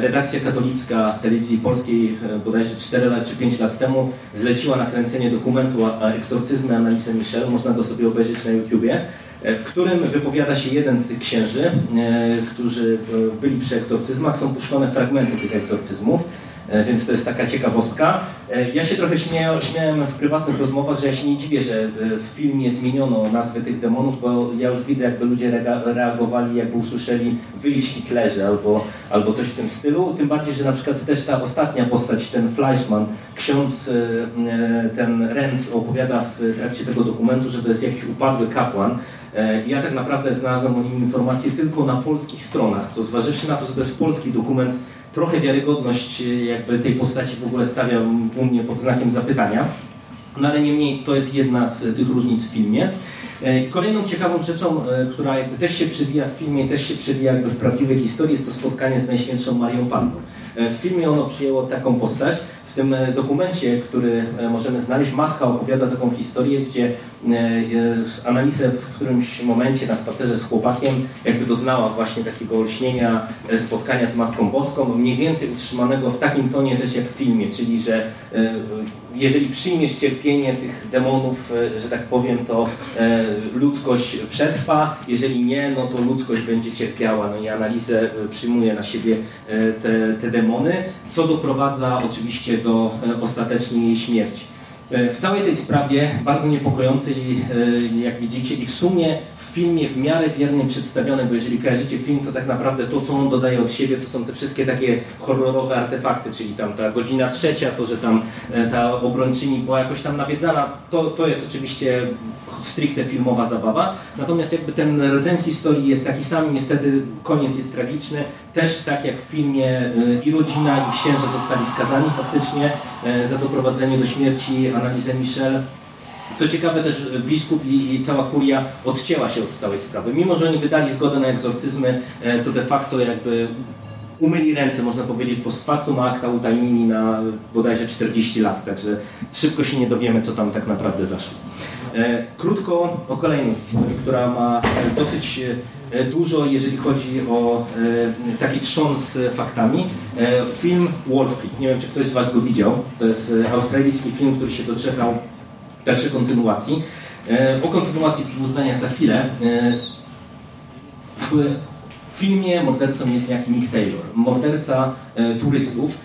Redakcja katolicka telewizji polskiej bodajże 4 lat czy 5 lat temu zleciła nakręcenie dokumentu Eksorcyzmy Analizy Michel, można go sobie obejrzeć na YouTubie w którym wypowiada się jeden z tych księży, którzy byli przy egzorcyzmach. Są puszczone fragmenty tych egzorcyzmów. E, więc to jest taka ciekawostka. E, ja się trochę śmiałem w prywatnych rozmowach, że ja się nie dziwię, że e, w filmie zmieniono nazwy tych demonów, bo ja już widzę, jakby ludzie reagowali, jakby usłyszeli wyjść Hitlerze albo, albo coś w tym stylu. Tym bardziej, że na przykład też ta ostatnia postać, ten Fleischmann, ksiądz ten Renz opowiada w trakcie tego dokumentu, że to jest jakiś upadły kapłan, ja tak naprawdę znalazłem o nim informacje tylko na polskich stronach, co zważywszy na to, że to jest polski dokument, trochę wiarygodność e, jakby tej postaci w ogóle stawiam u mnie pod znakiem zapytania. No ale niemniej to jest jedna z tych różnic w filmie. E, kolejną ciekawą rzeczą, e, która jakby też się przewija w filmie, też się przewija jakby w prawdziwej historii, jest to spotkanie z Najświętszą Marią Panną. W filmie ono przyjęło taką postać. Tym dokumencie, który możemy znaleźć, matka opowiada taką historię, gdzie e, analizę w którymś momencie na spacerze z chłopakiem, jakby doznała właśnie takiego olśnienia e, spotkania z Matką Boską, mniej więcej utrzymanego w takim tonie też jak w filmie, czyli że e, jeżeli przyjmiesz cierpienie tych demonów, e, że tak powiem, to e, ludzkość przetrwa, jeżeli nie, no to ludzkość będzie cierpiała. No i analizę e, przyjmuje na siebie e, te, te demony, co doprowadza oczywiście do e, ostatecznej śmierci. E, W całej tej sprawie, bardzo niepokojącej, jak widzicie, i w sumie w filmie w miarę wiernie przedstawione, bo jeżeli kojarzycie film, to tak naprawdę to, co on dodaje od siebie, to są te wszystkie takie horrorowe artefakty, czyli tam ta godzina trzecia, to, że tam e, ta obrończyni była jakoś tam nawiedzana, to, to jest oczywiście stricte filmowa zabawa. Natomiast jakby ten rdzeń historii jest taki sam, niestety koniec jest tragiczny. Też tak jak w filmie e, i rodzina, i księże zostali skazani faktycznie e, za doprowadzenie do śmierci Annalise Michel. Co ciekawe też biskup i, cała kuria odcięła się od całej sprawy. Mimo, że oni wydali zgodę na egzorcyzmy, e, to de facto jakby umyli ręce, można powiedzieć, post factum, a akta utajnili na bodajże 40 lat, także szybko się nie dowiemy, co tam tak naprawdę zaszło. Krótko o kolejnej historii, która ma dosyć dużo, jeżeli chodzi o e, taki trząs z faktami. E, Film Wolf Creek, nie wiem, czy ktoś z Was go widział, to jest e, australijski film, który się doczekał dalszej kontynuacji. E, O kontynuacji w dwóch zdaniach za chwilę. E, W filmie mordercą jest niejaki Nick Taylor, morderca e, turystów, e,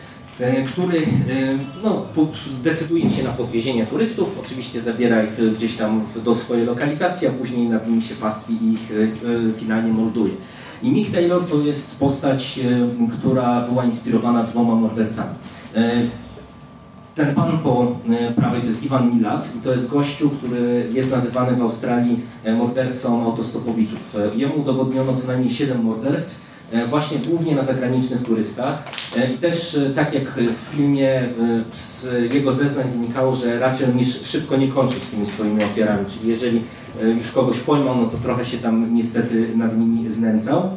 który e, no, decyduje się na podwiezienie turystów, oczywiście zabiera ich e, gdzieś tam do swojej lokalizacji, a później nad nimi się pastwi i ich e, e, finalnie morduje. I Nick Taylor to jest postać, e, która była inspirowana dwoma mordercami. E, ten pan po e, prawej to jest Iwan Milat i to jest gościu, który jest nazywany w Australii e, mordercą autostopowiczów. E, Jemu udowodniono co najmniej 7 morderstw, e, właśnie głównie na zagranicznych turystach. E, I też e, tak jak w filmie e, z jego zeznań wynikało, że raczej niż szybko nie kończył z tymi swoimi ofiarami. Czyli jeżeli e, już kogoś pojmał, no to trochę się tam niestety nad nimi znęcał.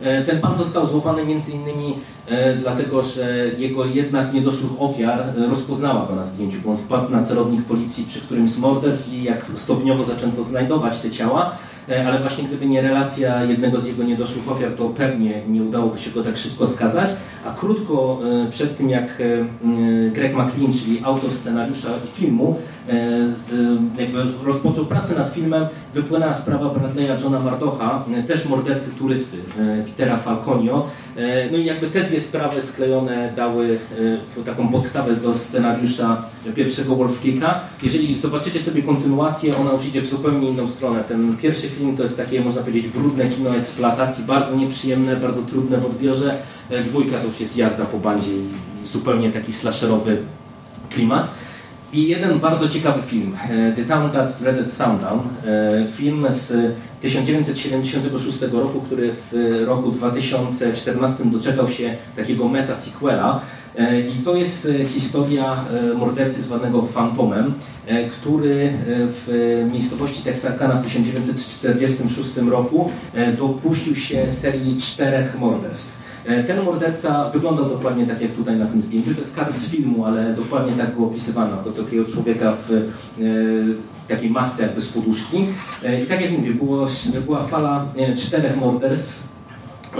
E, Ten pan został złapany między innymi e, dlatego, że jego jedna z niedoszłych ofiar e, rozpoznała go na zdjęciu, bo on wpadł na celownik policji przy którymś z morderstw i jak stopniowo zaczęto znajdować te ciała, e, ale właśnie gdyby nie relacja jednego z jego niedoszłych ofiar, to pewnie nie udałoby się go tak szybko skazać, a krótko e, przed tym jak e, Greg McLean, czyli autor scenariusza filmu, e, z- e, jakby rozpoczął pracę nad filmem, wypłynęła sprawa Bradley'a Johna Mardocha, e, też mordercy turysty, e, Petera Falconio. No i jakby te dwie sprawy sklejone dały taką podstawę do scenariusza pierwszego Wolf Creeka. Jeżeli zobaczycie sobie kontynuację, ona już idzie w zupełnie inną stronę. Ten pierwszy film to jest takie, można powiedzieć, brudne kino eksploatacji, bardzo nieprzyjemne, bardzo trudne w odbiorze. Dwójka to już jest jazda po bandzie i zupełnie taki slasherowy klimat. I jeden bardzo ciekawy film, e, The Town That Dreaded Sundown, e, film z 1976 roku, który w roku 2014 doczekał się takiego meta-sequela. E, I to jest historia mordercy zwanego Fantomem, który w miejscowości Texarkana w 1946 roku dopuścił się serii czterech morderstw. E, Ten morderca wyglądał dokładnie tak jak tutaj na tym zdjęciu. To jest kadr z filmu, ale dokładnie tak go opisywano, jako takiego człowieka w e, takiej masce jakby z poduszki. E, I tak jak mówię, było, była fala czterech morderstw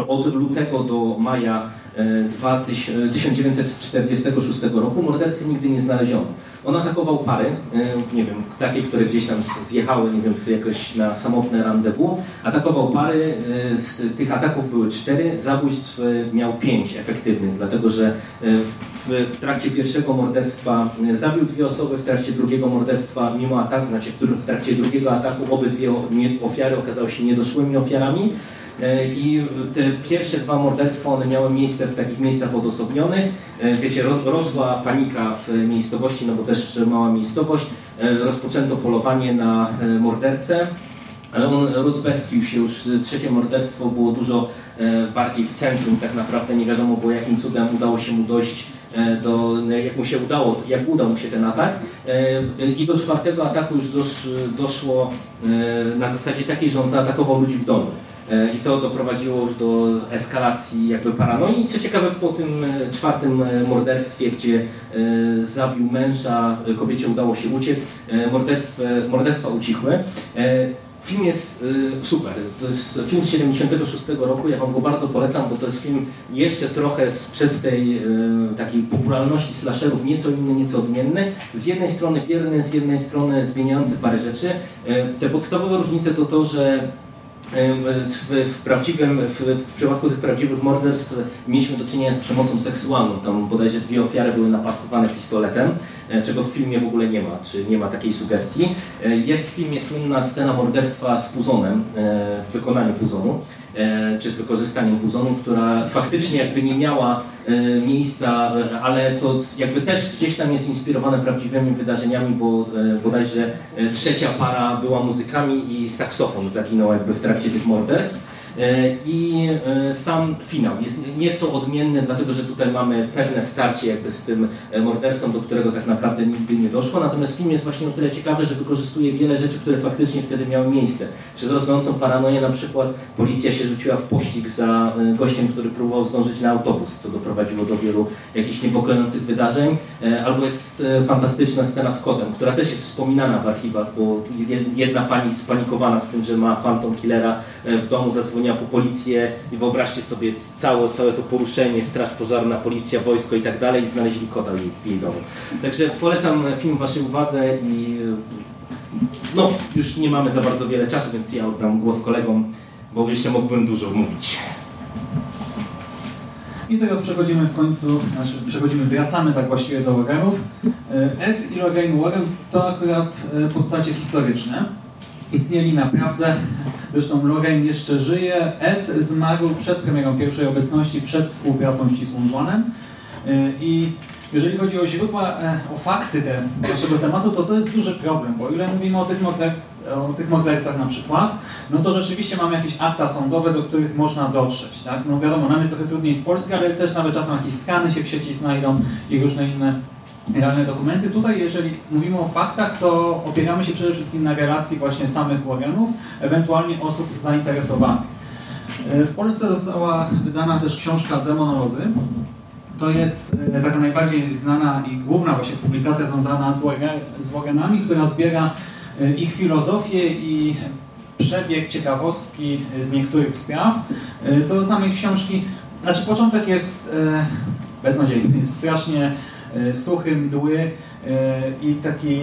od lutego do maja e, 2000 1946 roku. Mordercy nigdy nie znaleziono. On atakował pary, e, nie wiem, takie, które gdzieś tam zjechały, nie wiem, jakoś na samotne rendezvous. Atakował pary, e, z tych ataków były cztery, zabójstw e, miał pięć efektywnych, dlatego że w, trakcie pierwszego morderstwa zabił dwie osoby, w trakcie drugiego morderstwa mimo ataku, znaczy w, w trakcie drugiego ataku obydwie ofiary okazały się niedoszłymi ofiarami. E, I te pierwsze dwa morderstwa, one miały miejsce w takich miejscach odosobnionych. E, Wiecie, ro- rosła panika w miejscowości, no bo też mała miejscowość. E, Rozpoczęto polowanie na mordercę, ale on rozbestwił się już. Trzecie morderstwo było dużo bardziej w centrum, tak naprawdę nie wiadomo było jakim cudem udało się mu dojść do, jak mu się udało, jak udał mu się ten atak. I do czwartego ataku już dosz, doszło na zasadzie takiej, że on zaatakował ludzi w domu. E, I to doprowadziło już do eskalacji jakby paranoi. I co ciekawe, po tym e, czwartym e, morderstwie, gdzie zabił męża, kobiecie udało się uciec, morderstwa, morderstwa ucichły. Film jest super. To jest film z 76 roku. Ja Wam go bardzo polecam, bo to jest film jeszcze trochę sprzed tej takiej popularności slasherów, nieco inny, nieco odmienny. Z jednej strony wierny, z jednej strony zmieniający parę rzeczy. Te podstawowe różnice to to, że w, w prawdziwym, w, w, przypadku tych prawdziwych morderstw mieliśmy do czynienia z przemocą seksualną. Tam bodajże dwie ofiary były napastowane pistoletem, e, czego w filmie w ogóle nie ma, czy nie ma takiej sugestii. E, jest w filmie słynna scena morderstwa z Puzonem, e, w wykonaniu Puzonu. E, czy z wykorzystaniem buzonu, która faktycznie jakby nie miała e, miejsca, e, ale to jakby też gdzieś tam jest inspirowane prawdziwymi wydarzeniami, bo bodajże trzecia para była muzykami i saksofon zaginął jakby w trakcie tych morderstw. E, I e, sam finał jest nieco odmienny, dlatego że tutaj mamy pewne starcie jakby z tym e, mordercą, do którego tak naprawdę nigdy nie doszło. Natomiast film jest właśnie o tyle ciekawy, że wykorzystuje wiele rzeczy, które faktycznie wtedy miały miejsce. Przez rosnącą paranoję na przykład policja się rzuciła w pościg za gościem, który próbował zdążyć na autobus, co doprowadziło do wielu jakichś niepokojących wydarzeń. Albo jest fantastyczna scena z kotem, która też jest wspominana w archiwach, bo jedna pani spanikowana z tym, że ma Phantom Killera w domu zadzwoniła po policję i wyobraźcie sobie całe, całe to poruszenie, straż pożarna, policja, wojsko i tak dalej i znaleźli kota w jej domu. Także polecam film Waszej uwadze i no, już nie mamy za bardzo wiele czasu, więc ja oddam głos kolegom, bo jeszcze mógłbym dużo mówić. I teraz przechodzimy w końcu, znaczy przechodzimy, wracamy tak właściwie do Warrenów. Ed i Lorraine Warren to akurat e, postacie historyczne istnieli naprawdę. Zresztą Lorraine jeszcze żyje. Ed zmarł przed premierą pierwszej obecności, przed współpracą ścisłą z. Y, I jeżeli chodzi o źródła, e, o fakty te, z naszego tematu, to to jest duży problem, bo o ile mówimy o tych, o tych mordercach na przykład, no to rzeczywiście mamy jakieś akta sądowe, do których można dotrzeć. Tak? No wiadomo, nam jest trochę trudniej z Polski, ale też nawet czasem jakieś skany się w sieci znajdą i różne inne realne dokumenty. Tutaj, jeżeli mówimy o faktach, to opieramy się przede wszystkim na relacji właśnie samych Warrenów, ewentualnie osób zainteresowanych. E, w Polsce została wydana też książka Demonolodzy. To jest e, taka najbardziej znana i główna właśnie publikacja związana z Warrenami, która zbiera e, ich filozofię i przebieg ciekawostki z niektórych spraw. Co do samej książki, znaczy początek jest beznadziejny, strasznie suchy, mdły e, i taki...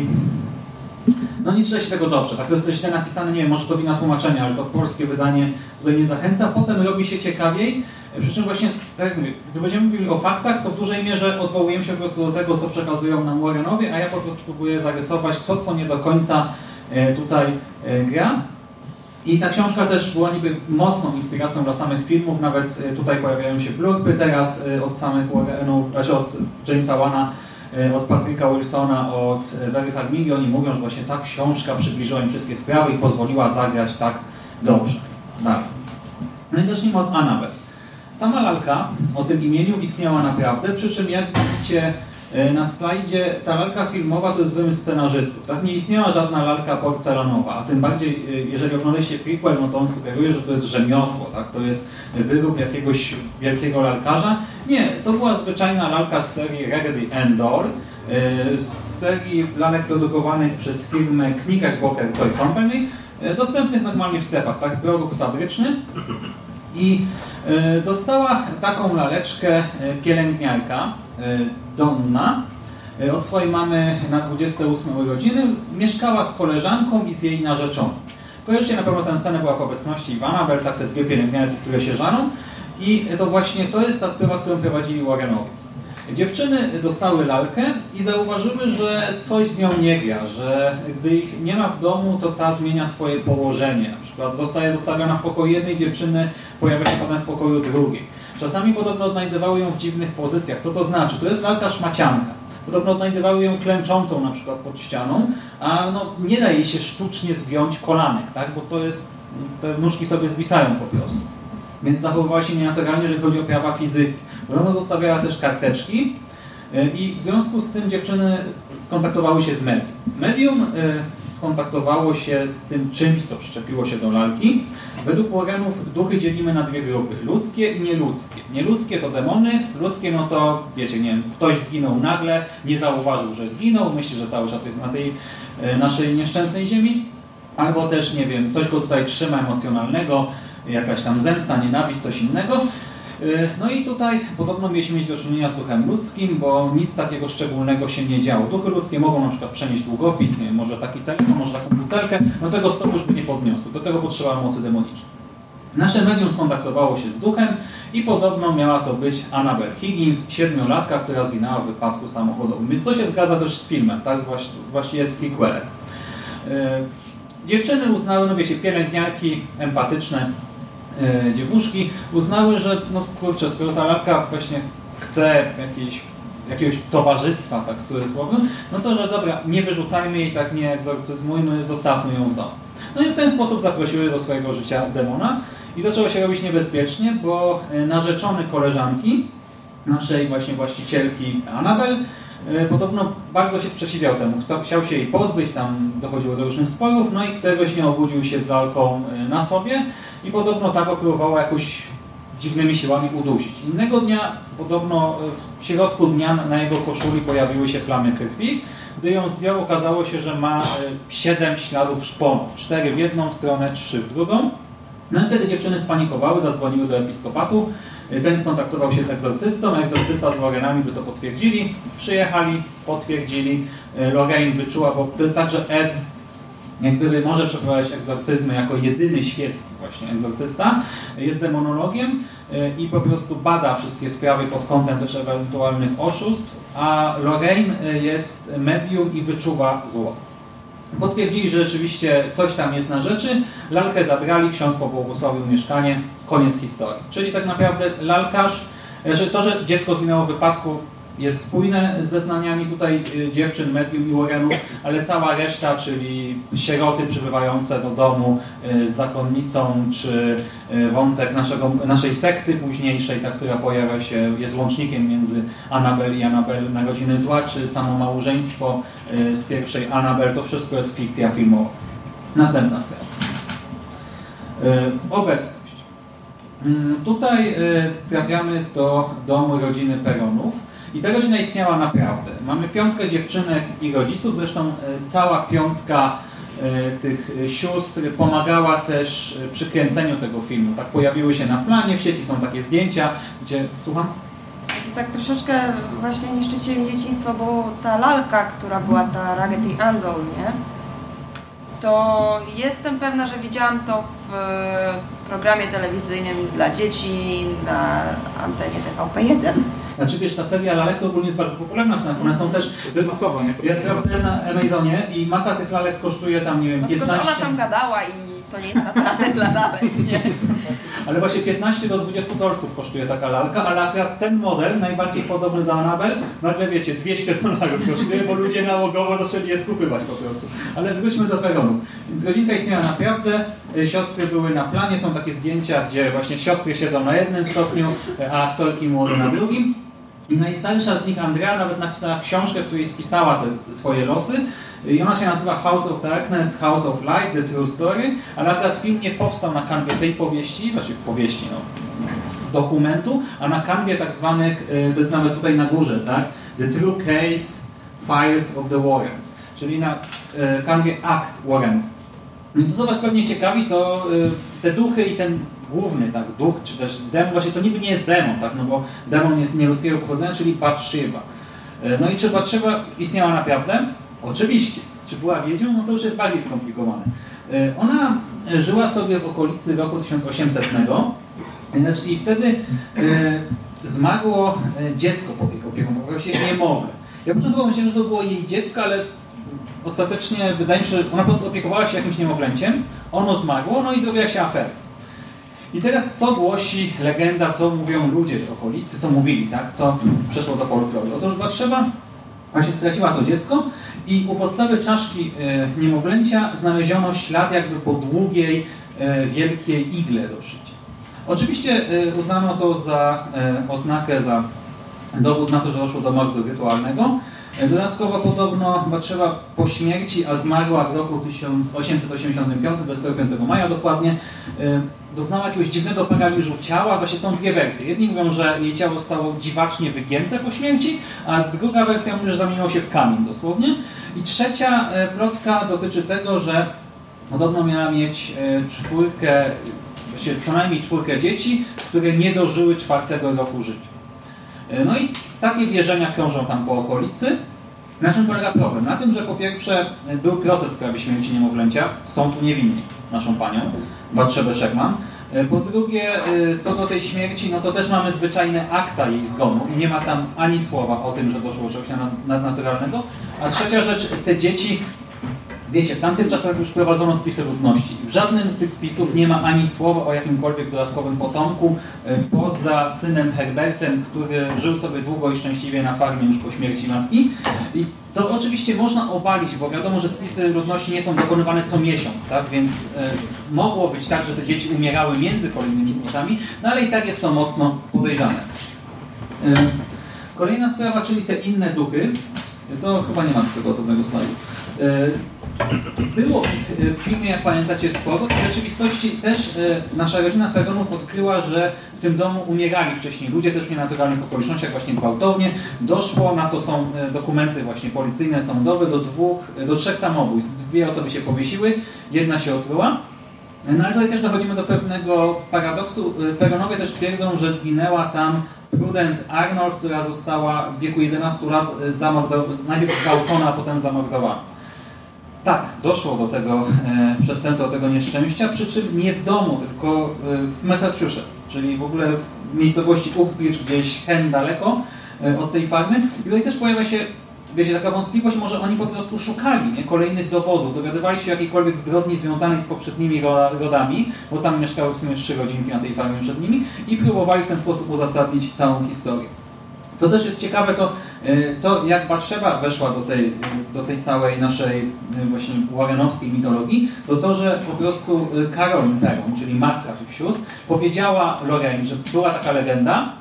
No nie czyta się tego dobrze, tak to jest źle napisane, nie wiem, może to wina tłumaczenia, ale to polskie wydanie tutaj nie zachęca. Potem robi się ciekawiej, e, przy czym właśnie, tak jak mówię, gdy będziemy mówili o faktach, to w dużej mierze odwołujemy się po prostu do tego, co przekazują nam Warrenowie, a ja po prostu próbuję zarysować to, co nie do końca tutaj gra. I ta książka też była niby mocną inspiracją dla samych filmów, nawet e, tutaj pojawiają się blurby teraz e, od samych Warrenów, znaczy od Jamesa Wana, e, od Patricka Wilsona, od Very Farmigi. Oni mówią, że właśnie ta książka przybliżyła im wszystkie sprawy i pozwoliła zagrać tak dobrze. Dalej. No i zacznijmy od Annabelle. Sama lalka o tym imieniu istniała naprawdę, przy czym jak widzicie na slajdzie ta lalka filmowa to jest wymysł scenarzystów. Tak? Nie istniała żadna lalka porcelanowa, a tym bardziej, e, jeżeli oglądaliście prequel, no to on sugeruje, że to jest rzemiosło, tak? to jest wyrób jakiegoś wielkiego lalkarza. Nie, to była zwyczajna lalka z serii Raggedy Endor, e, z serii lalek produkowanych przez firmę Knickerbocker Toy Company, dostępnych normalnie w sklepach, tak? produkt fabryczny. I dostała taką laleczkę pielęgniarka, Donna e, od swojej mamy na 28 urodziny mieszkała z koleżanką i z jej narzeczoną. Kojarzycie na pewno tę scenę była w obecności Iwana Bell, tak te dwie pielęgniarki, które się żaną i to właśnie to jest ta sprawa, którą prowadzili Warrenowi. Dziewczyny dostały lalkę i zauważyły, że coś z nią nie gra, że gdy ich nie ma w domu, to ta zmienia swoje położenie. Na przykład zostaje zostawiona w pokoju jednej dziewczyny, pojawia się potem w pokoju drugiej. Czasami podobno odnajdywały ją w dziwnych pozycjach. Co to znaczy? To jest lalka szmacianka. Podobno odnajdywały ją klęczącą na przykład pod ścianą, a no, nie da jej się sztucznie zgiąć kolanek, tak? bo to jest, te nóżki sobie zwisają po prostu. Więc zachowywała się nienaturalnie, jeżeli chodzi o prawa fizyki. Podobno zostawiała też karteczki e, i w związku z tym dziewczyny skontaktowały się z medium. Medium, e, skontaktowało się z tym czymś, co przyczepiło się do lalki. Według Warrenów duchy dzielimy na dwie grupy, ludzkie i nieludzkie. Nieludzkie to demony, ludzkie no to, wiecie, nie wiem, ktoś zginął nagle, nie zauważył, że zginął, myśli, że cały czas jest na tej e, naszej nieszczęsnej ziemi, albo też, nie wiem, coś go tutaj trzyma emocjonalnego, jakaś tam zemsta, nienawiść, coś innego. Y, No i tutaj podobno mieliśmy mieć do czynienia z duchem ludzkim, bo nic takiego szczególnego się nie działo. Duchy ludzkie mogą na przykład przenieść długopis, nie wiem, może taki telefon, może taką butelkę, no tego stopu już by nie podniosły. Do tego potrzeba mocy demonicznej. Nasze medium skontaktowało się z duchem i podobno miała to być Annabel Higgins, siedmiolatka, która zginęła w wypadku samochodowym. Więc to się zgadza też z filmem, tak? Właś- Właściwie z prequelem. Y, Dziewczyny uznały, no wiecie, pielęgniarki empatyczne e, dziewuszki uznały, że no kurczę, skoro ta lalka właśnie chce jakiejś, jakiegoś towarzystwa, tak w cudzysłowie, no to, że dobra, nie wyrzucajmy jej, tak nie egzorcyzmujmy, zostawmy ją w domu. No i w ten sposób zaprosiły do swojego życia demona i zaczęło się robić niebezpiecznie, bo e, narzeczony koleżanki, naszej właśnie właścicielki Anabel, e, podobno bardzo się sprzeciwiał temu. Chciał- się jej pozbyć, tam dochodziło do różnych sporów, no i któregoś dnia obudził się z lalką e, na sobie i podobno ta go próbowała jakoś dziwnymi siłami udusić. Innego dnia, podobno e, w środku dnia na- jego koszuli pojawiły się plamy krwi. Gdy ją zdjął, okazało się, że ma e, siedem śladów szponów. Cztery w jedną stronę, trzy w drugą. No i wtedy dziewczyny spanikowały, zadzwoniły do episkopatu. Ten skontaktował się z egzorcystą, egzorcysta z Lorenami by to potwierdzili. Przyjechali, potwierdzili. Lorraine wyczuła, bo to jest tak, że Ed jak gdyby może przeprowadzać egzorcyzmy jako jedyny świecki właśnie egzorcysta, jest demonologiem y, i po prostu bada wszystkie sprawy pod kątem też ewentualnych oszustw, a Lorraine y, jest medium i wyczuwa zło. Potwierdzili, że rzeczywiście coś tam jest na rzeczy, lalkę zabrali, ksiądz pobłogosławił mieszkanie, koniec historii. Czyli tak naprawdę lalkarz, że to, że dziecko zginęło w wypadku jest spójne z zeznaniami tutaj y, dziewczyn, medium i Warrenów, ale cała reszta, czyli sieroty przybywające do domu y, z zakonnicą, czy y, wątek naszego, naszej sekty późniejszej, ta, która pojawia się, jest łącznikiem między Anabel i Anabel Narodziny Zła, czy samo małżeństwo z pierwszej Anabel, to wszystko jest fikcja filmowa. Następna. Y, Obecność. Mm, Tutaj trafiamy do domu rodziny Peronów i ta rodzina istniała naprawdę. Mamy piątkę dziewczynek i rodziców, zresztą y, cała piątka y, tych y, sióstr pomagała też przy kręceniu tego filmu. Tak pojawiły się na planie, w sieci są takie zdjęcia, gdzie, słucham? To tak troszeczkę właśnie niszczycie im dzieciństwo, bo ta lalka, która była ta Raggedy Andol, nie? To jestem pewna, że widziałam to w e, programie telewizyjnym dla dzieci na antenie TVP1. Znaczy wiesz, ta seria lalek to ogólnie jest bardzo popularna w Stanach. One są też... To jest masowo, nie? Ja sprawdzałem na Amazonie i masa tych lalek kosztuje tam, nie wiem, No tylko, że 15... ona tam gadała i to nie jest naturalne dla lalek, nie? Ale właśnie 15 do 20 dolców kosztuje taka lalka, ale akurat ten model, najbardziej podobny do Annabel, nagle wiecie, 200 dolarów kosztuje, bo ludzie nałogowo zaczęli je skupywać po prostu. Ale wróćmy do peronów. Więc godzinka istniała naprawdę, y, siostry były na planie, są takie zdjęcia, gdzie właśnie siostry siedzą na jednym stopniu, y, a aktorki młode na drugim. Najstarsza z nich, Andrea, nawet napisała książkę, w której spisała te swoje losy. I ona się nazywa House of Darkness, House of Light, The True Story, ale akurat film nie powstał na kanwie tej powieści, właściwie powieści, no, dokumentu, a na kanwie tak zwanych, y, to jest nawet tutaj na górze, tak? The True Case Files of the Warrens, czyli na y, kanwie Act Warren. No to co Was pewnie ciekawi, to y, te duchy i ten główny, tak, duch, czy też demon, właśnie to niby nie jest demon, tak, no bo demon jest nieludzkiego pochodzenia, czyli Bathsheba. Y, No i czy Bathsheba istniała naprawdę? Oczywiście. Czy była wiedźmą? No to już jest bardziej skomplikowane. Y, Ona żyła sobie w okolicy roku 1800 Znaczy, I wtedy y, zmarło dziecko pod jej opieką, właściwie niemowlę. Ja początkowo myślałem, że to było jej dziecko, ale ostatecznie wydaje mi się, że ona po prostu opiekowała się jakimś niemowlęciem, ono zmarło, no i zrobiła się aferę. I teraz co głosi legenda, co mówią ludzie z okolicy, co mówili, tak? Co przeszło do folkloru? Otóż Batrzeba właśnie straciła to dziecko i u podstawy czaszki e, niemowlęcia znaleziono ślad jakby po długiej, e, wielkiej igle do szycia. Oczywiście e, uznano to za oznakę, za dowód na to, że doszło do mordu rytualnego, Dodatkowo podobno Batrzeba po śmierci, a zmarła w roku 1885, 25 maja dokładnie, doznała jakiegoś dziwnego paraliżu ciała. Właśnie są dwie wersje. Jedni mówią, że jej ciało zostało dziwacznie wygięte po śmierci, a druga wersja mówi, że zamieniło się w kamień dosłownie. I trzecia plotka dotyczy tego, że podobno miała mieć czwórkę, co najmniej czwórkę dzieci, które nie dożyły czwartego roku życia. No i takie wierzenia krążą tam po okolicy. Na czym polega problem? Na tym, że po pierwsze był proces w sprawie śmierci niemowlęcia, są tu niewinni naszą panią, Batrzebę Szekman. Po drugie, co do tej śmierci, no to też mamy zwyczajne akta jej zgonu i nie ma tam ani słowa o tym, że doszło do czegoś nadnaturalnego. A trzecia rzecz, te dzieci Wiecie, w tamtych czasach już prowadzono spisy ludności. W żadnym z tych spisów nie ma ani słowa o jakimkolwiek dodatkowym potomku, e, poza synem Herbertem, który żył sobie długo i szczęśliwie na farmie już po śmierci matki. I to oczywiście można obalić, bo wiadomo, że spisy ludności nie są dokonywane co miesiąc, tak? więc e, mogło być tak, że te dzieci umierały między kolejnymi spisami, no ale i tak jest to mocno podejrzane. E, kolejna sprawa, czyli te inne duchy, to chyba nie ma tego osobnego slajdu. E, było ich w filmie, jak pamiętacie, sporo. W rzeczywistości też e, nasza rodzina Peronów odkryła, że w tym domu umierali wcześniej ludzie też w nienaturalnych okolicznościach, właśnie gwałtownie. Doszło, na co są e, dokumenty właśnie policyjne, sądowe, do dwóch, do trzech samobójstw. Dwie osoby się powiesiły, jedna się otruła. No ale tutaj też dochodzimy do pewnego paradoksu. Peronowie też twierdzą, że zginęła tam Prudence Arnold, która została w wieku 11 lat najpierw zgwałcona, a potem zamordowana. Tak, doszło do tego e, przestępstwa, do tego nieszczęścia, przy czym nie w domu, tylko e, w Massachusetts, czyli w ogóle w miejscowości Uxbridge, gdzieś hen daleko e, od tej farmy. I tutaj też pojawia się wiecie, taka wątpliwość, może oni po prostu szukali nie, kolejnych dowodów, dowiadywali się jakiejkolwiek zbrodni związanej z poprzednimi rodami, bo tam mieszkały w sumie trzy godzinki na tej farmie przed nimi i próbowali w ten sposób uzasadnić całą historię. Co też jest ciekawe, to, to jak Batrzeba weszła do tej, do tej całej naszej e, właśnie warrenowskiej mitologii, to to, że po prostu e, Karol Peron, czyli matka tych sióstr, powiedziała Lorraine, że była taka legenda,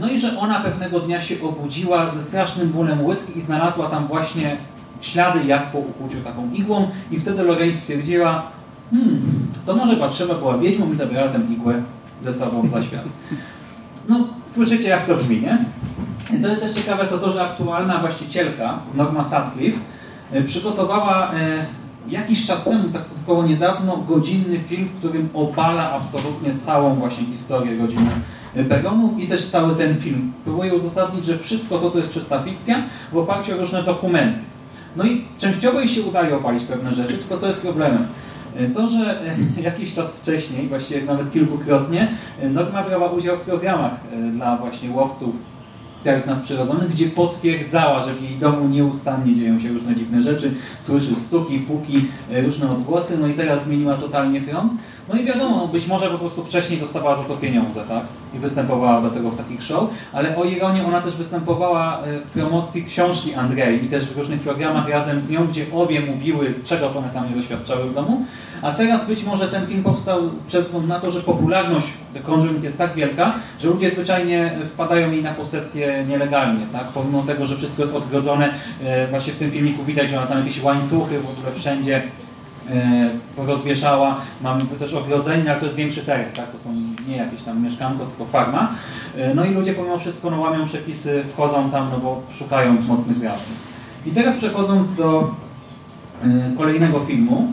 no i że ona pewnego dnia się obudziła ze strasznym bólem łydki i znalazła tam właśnie ślady jak po ukłuciu taką igłą i wtedy Lorraine stwierdziła, hmm, to może Batrzeba była wiedźmą i zabrała tę igłę ze sobą za świat. No, słyszycie jak to brzmi, nie? Co jest też ciekawe, to to, że aktualna właścicielka, Norma Sutcliffe, e, przygotowała e, jakiś czas temu, tak stosunkowo niedawno, godzinny film, w którym obala absolutnie całą właśnie historię rodziny Begonów i też cały ten film. Próbuje uzasadnić, że wszystko to, to jest czysta fikcja w oparciu o różne dokumenty. No i częściowo jej się udaje opalić pewne rzeczy, tylko co jest problemem? E, to, że jakiś czas wcześniej, właściwie nawet kilkukrotnie, Norma brała udział w programach dla właśnie łowców zjawisk nadprzyrodzonych, gdzie potwierdzała, że w jej domu nieustannie dzieją się różne dziwne rzeczy, słyszy stuki, puki, różne odgłosy, no i teraz zmieniła totalnie front. No i wiadomo, być może po prostu wcześniej dostawała za to pieniądze, tak? I występowała do tego w takich show, ale o ironię ona też występowała w promocji książki Andrzej i też w różnych programach razem z nią, gdzie obie mówiły, czego one tam nie doświadczały w domu. A teraz być może ten film powstał przez wzgląd na to, że popularność The Conjuring jest tak wielka, że ludzie zwyczajnie wpadają jej na posesję nielegalnie, tak? Pomimo tego, że wszystko jest odgrodzone, e, właśnie w tym filmiku widać, że ona tam jakieś łańcuchy w ogóle wszędzie e, rozwieszała. Mamy też ogrodzenie, ale to jest większy teren, tak? To są nie jakieś tam mieszkanko, tylko farma. E, no i ludzie pomimo wszystko no, łamią przepisy, wchodzą tam, no bo szukają mocnych gwiazdów. I teraz przechodząc do kolejnego filmu,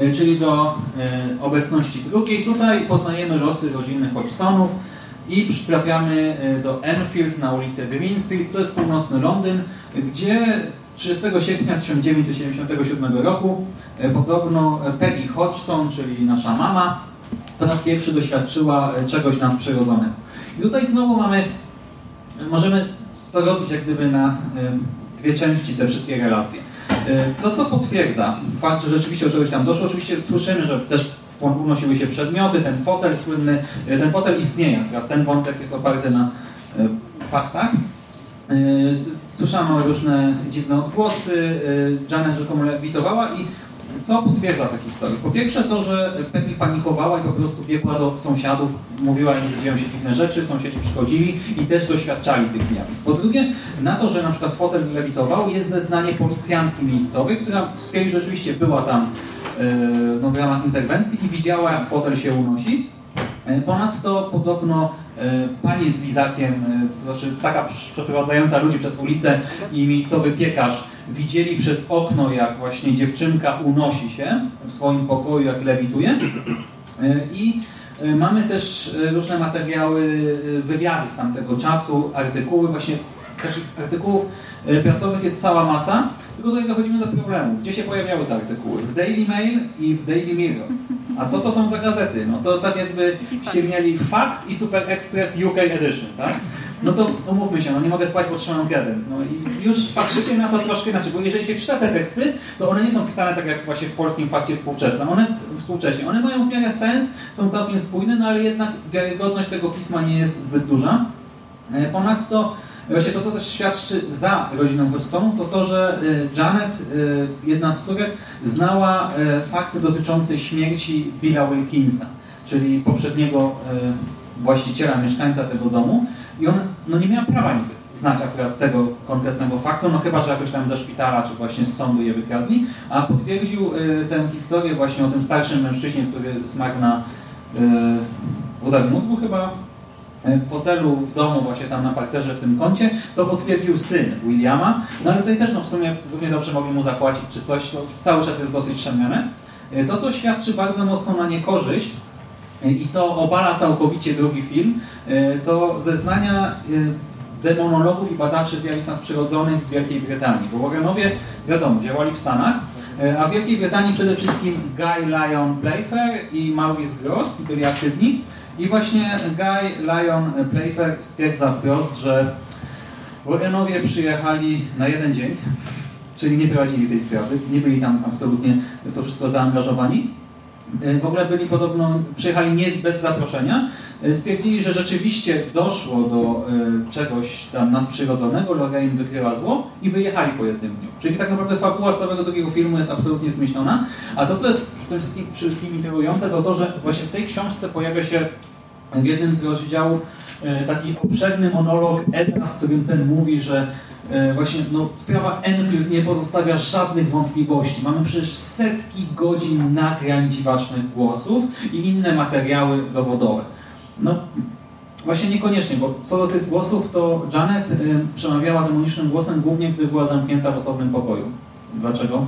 E, czyli do e, obecności drugiej. Tutaj poznajemy losy rodziny Hodgsonów i trafiamy e, do Enfield na ulicę Green Street. To jest północny Londyn, gdzie 30 sierpnia 1977 roku podobno Peggy Hodgson, czyli nasza mama, po raz pierwszy doświadczyła czegoś nadprzyrodzonego. I tutaj znowu mamy, możemy to rozbić jak gdyby na dwie części te wszystkie relacje. E, to, co potwierdza fakt, że rzeczywiście do czegoś tam doszło, oczywiście słyszymy, że też unosiły się przedmioty, ten fotel słynny, e, ten fotel istnieje, ten wątek jest oparty na e, faktach. Słyszano różne dziwne odgłosy, Janet rzekomo lewitowała i co potwierdza tę historię? Po pierwsze to, że Penny panikowała i po prostu biegła do sąsiadów, mówiła im, że dzieją się dziwne rzeczy, sąsiedzi przychodzili i też doświadczali tych zjawisk. Po drugie, na to, że na przykład fotel lewitował, jest zeznanie policjantki miejscowej, która twierdzi, że rzeczywiście była tam e, no, w ramach interwencji i widziała, jak fotel się unosi. E, Ponadto podobno pani z lizakiem, e, to znaczy taka przeprowadzająca ludzi przez ulicę i miejscowy piekarz widzieli przez okno, jak właśnie dziewczynka unosi się w swoim pokoju, jak lewituje. E, I e, mamy też e, różne materiały, e, wywiady z tamtego czasu, artykuły, właśnie takich artykułów e, prasowych jest cała masa, tylko tutaj dochodzimy do problemu. Gdzie się pojawiały te artykuły? W Daily Mail i w Daily Mirror. A co to są za gazety? No to tak jakby ściągnęli Fact i Super Express UK Edition, tak? No to umówmy się, no nie mogę spać, bo trzymam kredens. No i już patrzycie na to troszkę inaczej, bo jeżeli się czyta te teksty, to one nie są pisane tak jak właśnie w polskim fakcie współczesnym. One współcześnie. One mają w miarę sens, są całkiem spójne, no ale jednak wiarygodność tego pisma nie jest zbyt duża. E, Ponadto Właśnie to, co też świadczy za rodziną Hodgsonów, to to, że y, Janet, y, jedna z córek, znała y, fakty dotyczące śmierci Billa Wilkinsa, czyli poprzedniego właściciela, mieszkańca tego domu. I on no, nie miała prawa niby znać akurat tego konkretnego faktu, no chyba, że jakoś tam ze szpitala, czy właśnie z sądu je wykradli, a potwierdził tę historię właśnie o tym starszym mężczyźnie, który zmarł na udar mózgu chyba, w fotelu w domu, właśnie tam na parterze w tym kącie, to potwierdził syn Williama, no ale tutaj też no w sumie równie dobrze mogli mu zapłacić czy coś, to cały czas jest dosyć szamiane. To, co świadczy bardzo mocno na niekorzyść i co obala całkowicie drugi film, to zeznania demonologów i badaczy zjawisk nadprzyrodzonych z Wielkiej Brytanii. Bo Warrenowie, wiadomo, działali w Stanach, a w Wielkiej Brytanii przede wszystkim Guy Lyon Playfair i Maurice Gross byli aktywni. I właśnie Guy Lyon Playfair stwierdza wprost, że Warrenowie przyjechali na jeden dzień, czyli nie prowadzili tej sprawy, nie byli tam absolutnie w to wszystko zaangażowani. W ogóle byli podobno, przyjechali nie bez zaproszenia. Stwierdzili, że rzeczywiście doszło do y, czegoś tam nadprzyrodzonego, Lorraine wykryła zło i wyjechali po jednym dniu. Czyli tak naprawdę fabuła całego drugiego filmu jest absolutnie zmyślona. A to, co jest tym wszystkim, wszystkim to to, że właśnie w tej książce pojawia się w jednym z rozdziałów y, taki obszerny monolog Edna, w którym ten mówi, że Właśnie no, sprawa Enfield nie pozostawia żadnych wątpliwości. Mamy przecież setki godzin nagrań dziwacznych głosów i inne materiały dowodowe. No, właśnie niekoniecznie, bo co do tych głosów, to Janet y, przemawiała demonicznym głosem głównie, gdy była zamknięta w osobnym pokoju. Dlaczego?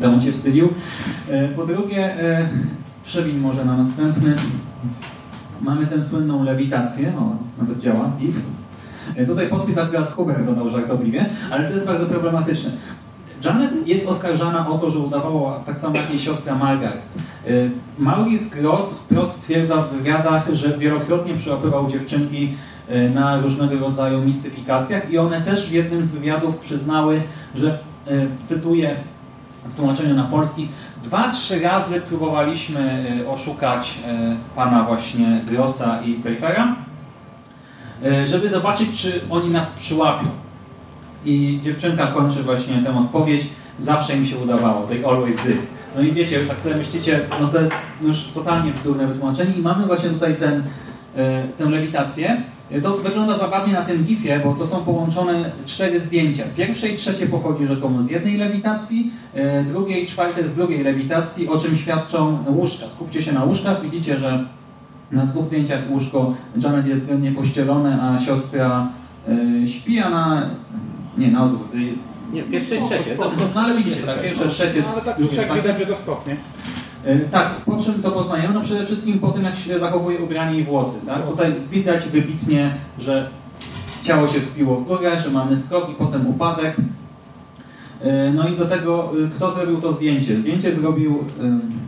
Demon cię wstydził. Y, po drugie, y, przebiń może na następny. Mamy tę słynną lewitację, o, nawet działa, if. Tutaj podpis akurat Huber dodał żartobliwie, ale to jest bardzo problematyczne. Janet jest oskarżana o to, że udawała tak samo jak jej siostra Margaret. Maurice Gross wprost stwierdza w wywiadach, że wielokrotnie przyłapywał dziewczynki na różnego rodzaju mistyfikacjach i one też w jednym z wywiadów przyznały, że, cytuję w tłumaczeniu na polski, dwa, trzy razy próbowaliśmy oszukać pana właśnie Grossa i Playfaira, żeby zobaczyć, czy oni nas przyłapią. I dziewczynka kończy właśnie tę odpowiedź, zawsze im się udawało, they always did. No i wiecie, tak sobie myślicie, no to jest już totalnie bzdurne wytłumaczenie i mamy właśnie tutaj ten, tę lewitację. To wygląda zabawnie na tym gifie, bo to są połączone cztery zdjęcia. Pierwsze i trzecie pochodzi rzekomo z jednej lewitacji, drugie i czwarte z drugiej lewitacji, o czym świadczą łóżka. Skupcie się na łóżkach, widzicie, że na dwóch zdjęciach łóżko Janet jest względnie pościelone, a siostra y, śpi, a na... nie, na odwrót. Nie, pierwsze i trzecie. No, no ale widzicie, tak, pierwsze, trzecie... No, ale tak, drugie, czwarte. widać, że to skok, nie? Y, Tak, po czym to poznajemy? No przede wszystkim po tym, jak się zachowuje ubranie i włosy. Tak? Tutaj widać wybitnie, że ciało się wspiło w górę, że mamy skok i potem upadek. Y, No i do tego, y, kto zrobił to zdjęcie? Zdjęcie zrobił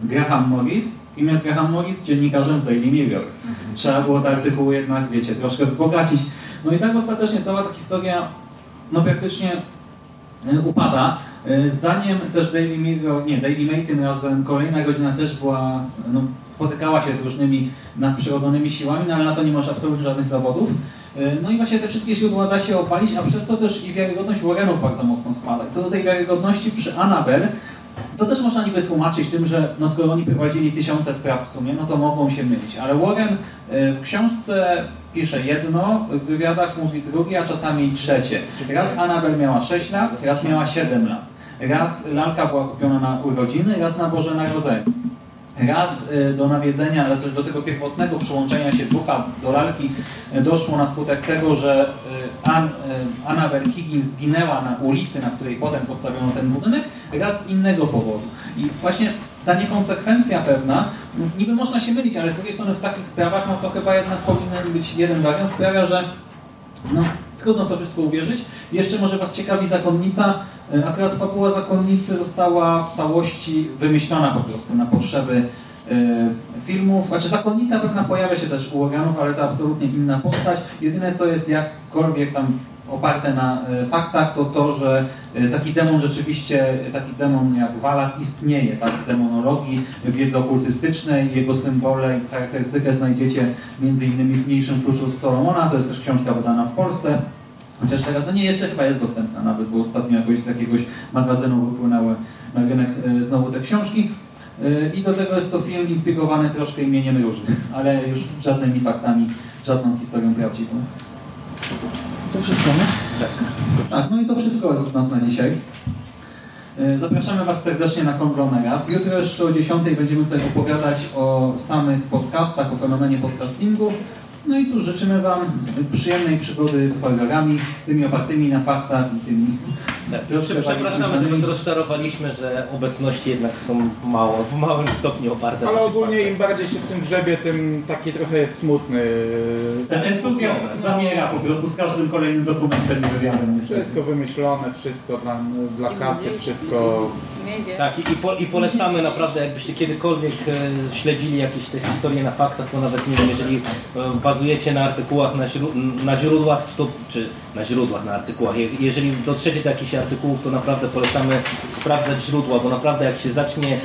Graham Morris. Kim jest Graham Morris? Dziennikarzem z Daily Mirror. Trzeba było te artykuły jednak, wiecie, troszkę wzbogacić. No i tak ostatecznie cała ta historia, no praktycznie upada. Y, Zdaniem też Daily Mirror, nie, Daily Mail tym razem kolejna godzina też była, no, spotykała się z różnymi nadprzyrodzonymi siłami, no ale na to nie masz absolutnie żadnych dowodów. Y, No i właśnie te wszystkie źródła da się opalić, a przez to też i wiarygodność Warrenów bardzo mocno spada. Co do tej wiarygodności przy Annabelle, To też można niby tłumaczyć tym, że no skoro oni prowadzili tysiące spraw w sumie, no to mogą się mylić. Ale Warren e, w książce pisze jedno, w wywiadach mówi drugie, a czasami trzecie. Raz Anabel miała 6 lat, raz miała 7 lat. Raz lalka była kupiona na urodziny, raz na Boże Narodzenie. Raz y, do nawiedzenia, do tego pierwotnego przyłączenia się ducha do lalki y, doszło na skutek tego, że y, Annabel Higgins zginęła na ulicy, na której potem postawiono ten budynek, raz z innego powodu. I właśnie ta niekonsekwencja pewna, niby można się mylić, ale z drugiej strony w takich sprawach, no to chyba jednak powinien być jeden wariant, sprawia, że no, trudno w to wszystko uwierzyć. Jeszcze może Was ciekawi zakonnica. E, Akurat fabuła zakonnicy została w całości wymyślona po prostu na potrzeby e, filmów. Znaczy zakonnica pewna pojawia się też u organów, ale to absolutnie inna postać. Jedyne co jest jakkolwiek tam oparte na e, faktach, to to, że e, taki demon rzeczywiście, taki demon jak Walak istnieje, tak, w demonologii, w wiedzy okultystycznej, jego symbole i charakterystykę znajdziecie innymi w mniejszym kluczu z Solomona, to jest też książka wydana w Polsce. Chociaż teraz, no nie, jeszcze chyba jest dostępna nawet, bo ostatnio jakoś z jakiegoś magazynu wypłynęły na rynek e, znowu te książki. I do tego jest to film inspirowany troszkę imieniem Róży, ale już żadnymi faktami, żadną historią prawdziwą. To wszystko, nie? Tak. Tak, no i to wszystko od nas na dzisiaj. E, Zapraszamy Was serdecznie na konglomerat. Jutro jeszcze o 10 będziemy tutaj opowiadać o samych podcastach, o fenomenie podcastingu. No i cóż, życzymy Wam przyjemnej przygody z horrorami, tymi opartymi na faktach i tymi... Tak, troszkę przepraszamy, że was rozczarowaliśmy, że obecności jednak są mało, w małym stopniu oparte Ale na ogólnie faktach. im bardziej się w tym grzebie, tym taki trochę jest smutny. Ten entuzjazm zamiera po prostu z każdym kolejnym dokumentem i wywiadem niestety. Wszystko wymyślone, wszystko dla, dla kasy, wszystko... Tak, i, i, po, i polecamy naprawdę, jakbyście kiedykolwiek e, śledzili jakieś te historie na faktach, to nawet nie wiem, jeżeli e, bazujecie na artykułach, na, źró na źródłach, czy, to, czy na źródłach, na artykułach, Je, jeżeli dotrzecie do jakichś artykułów, to naprawdę polecamy sprawdzać źródła, bo naprawdę jak się zacznie, e,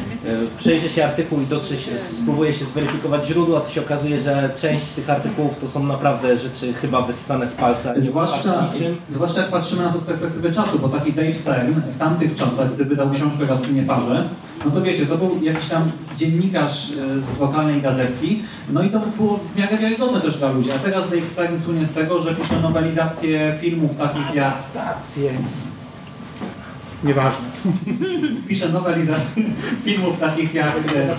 przejrzy się artykuł i dotrze się, spróbuje się zweryfikować źródła, to się okazuje, że część z tych artykułów to są naprawdę rzeczy chyba wyssane z palca. Zwłaszcza, zwłaszcza jak patrzymy na to z perspektywy czasu, bo taki Dave Stern w tamtych czasach, gdy wydał książkę Jaskinie Parze, no to wiecie, to był jakiś tam dziennikarz e, z lokalnej gazetki, no i to było w miarę wiarygodne też dla ludzi. A teraz Dave Stern słynie z tego, że pisze nowelizacje filmów takich jak... Adaptacje. Nieważne. Pisze nowelizacje filmów takich jak e,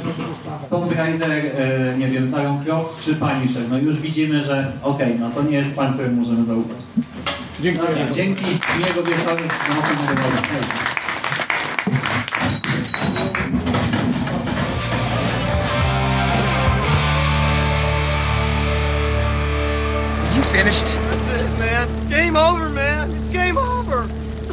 Tomb Raider, e, nie wiem, Starą Croft czy Punisher. No już widzimy, że okej, no to nie jest pan, któremu możemy zaufać. Dziękuję. Dobra, dzięki, miłego wieczoru, do następnego. Hej. You finished? That's it, man. Game over, man. It's game over.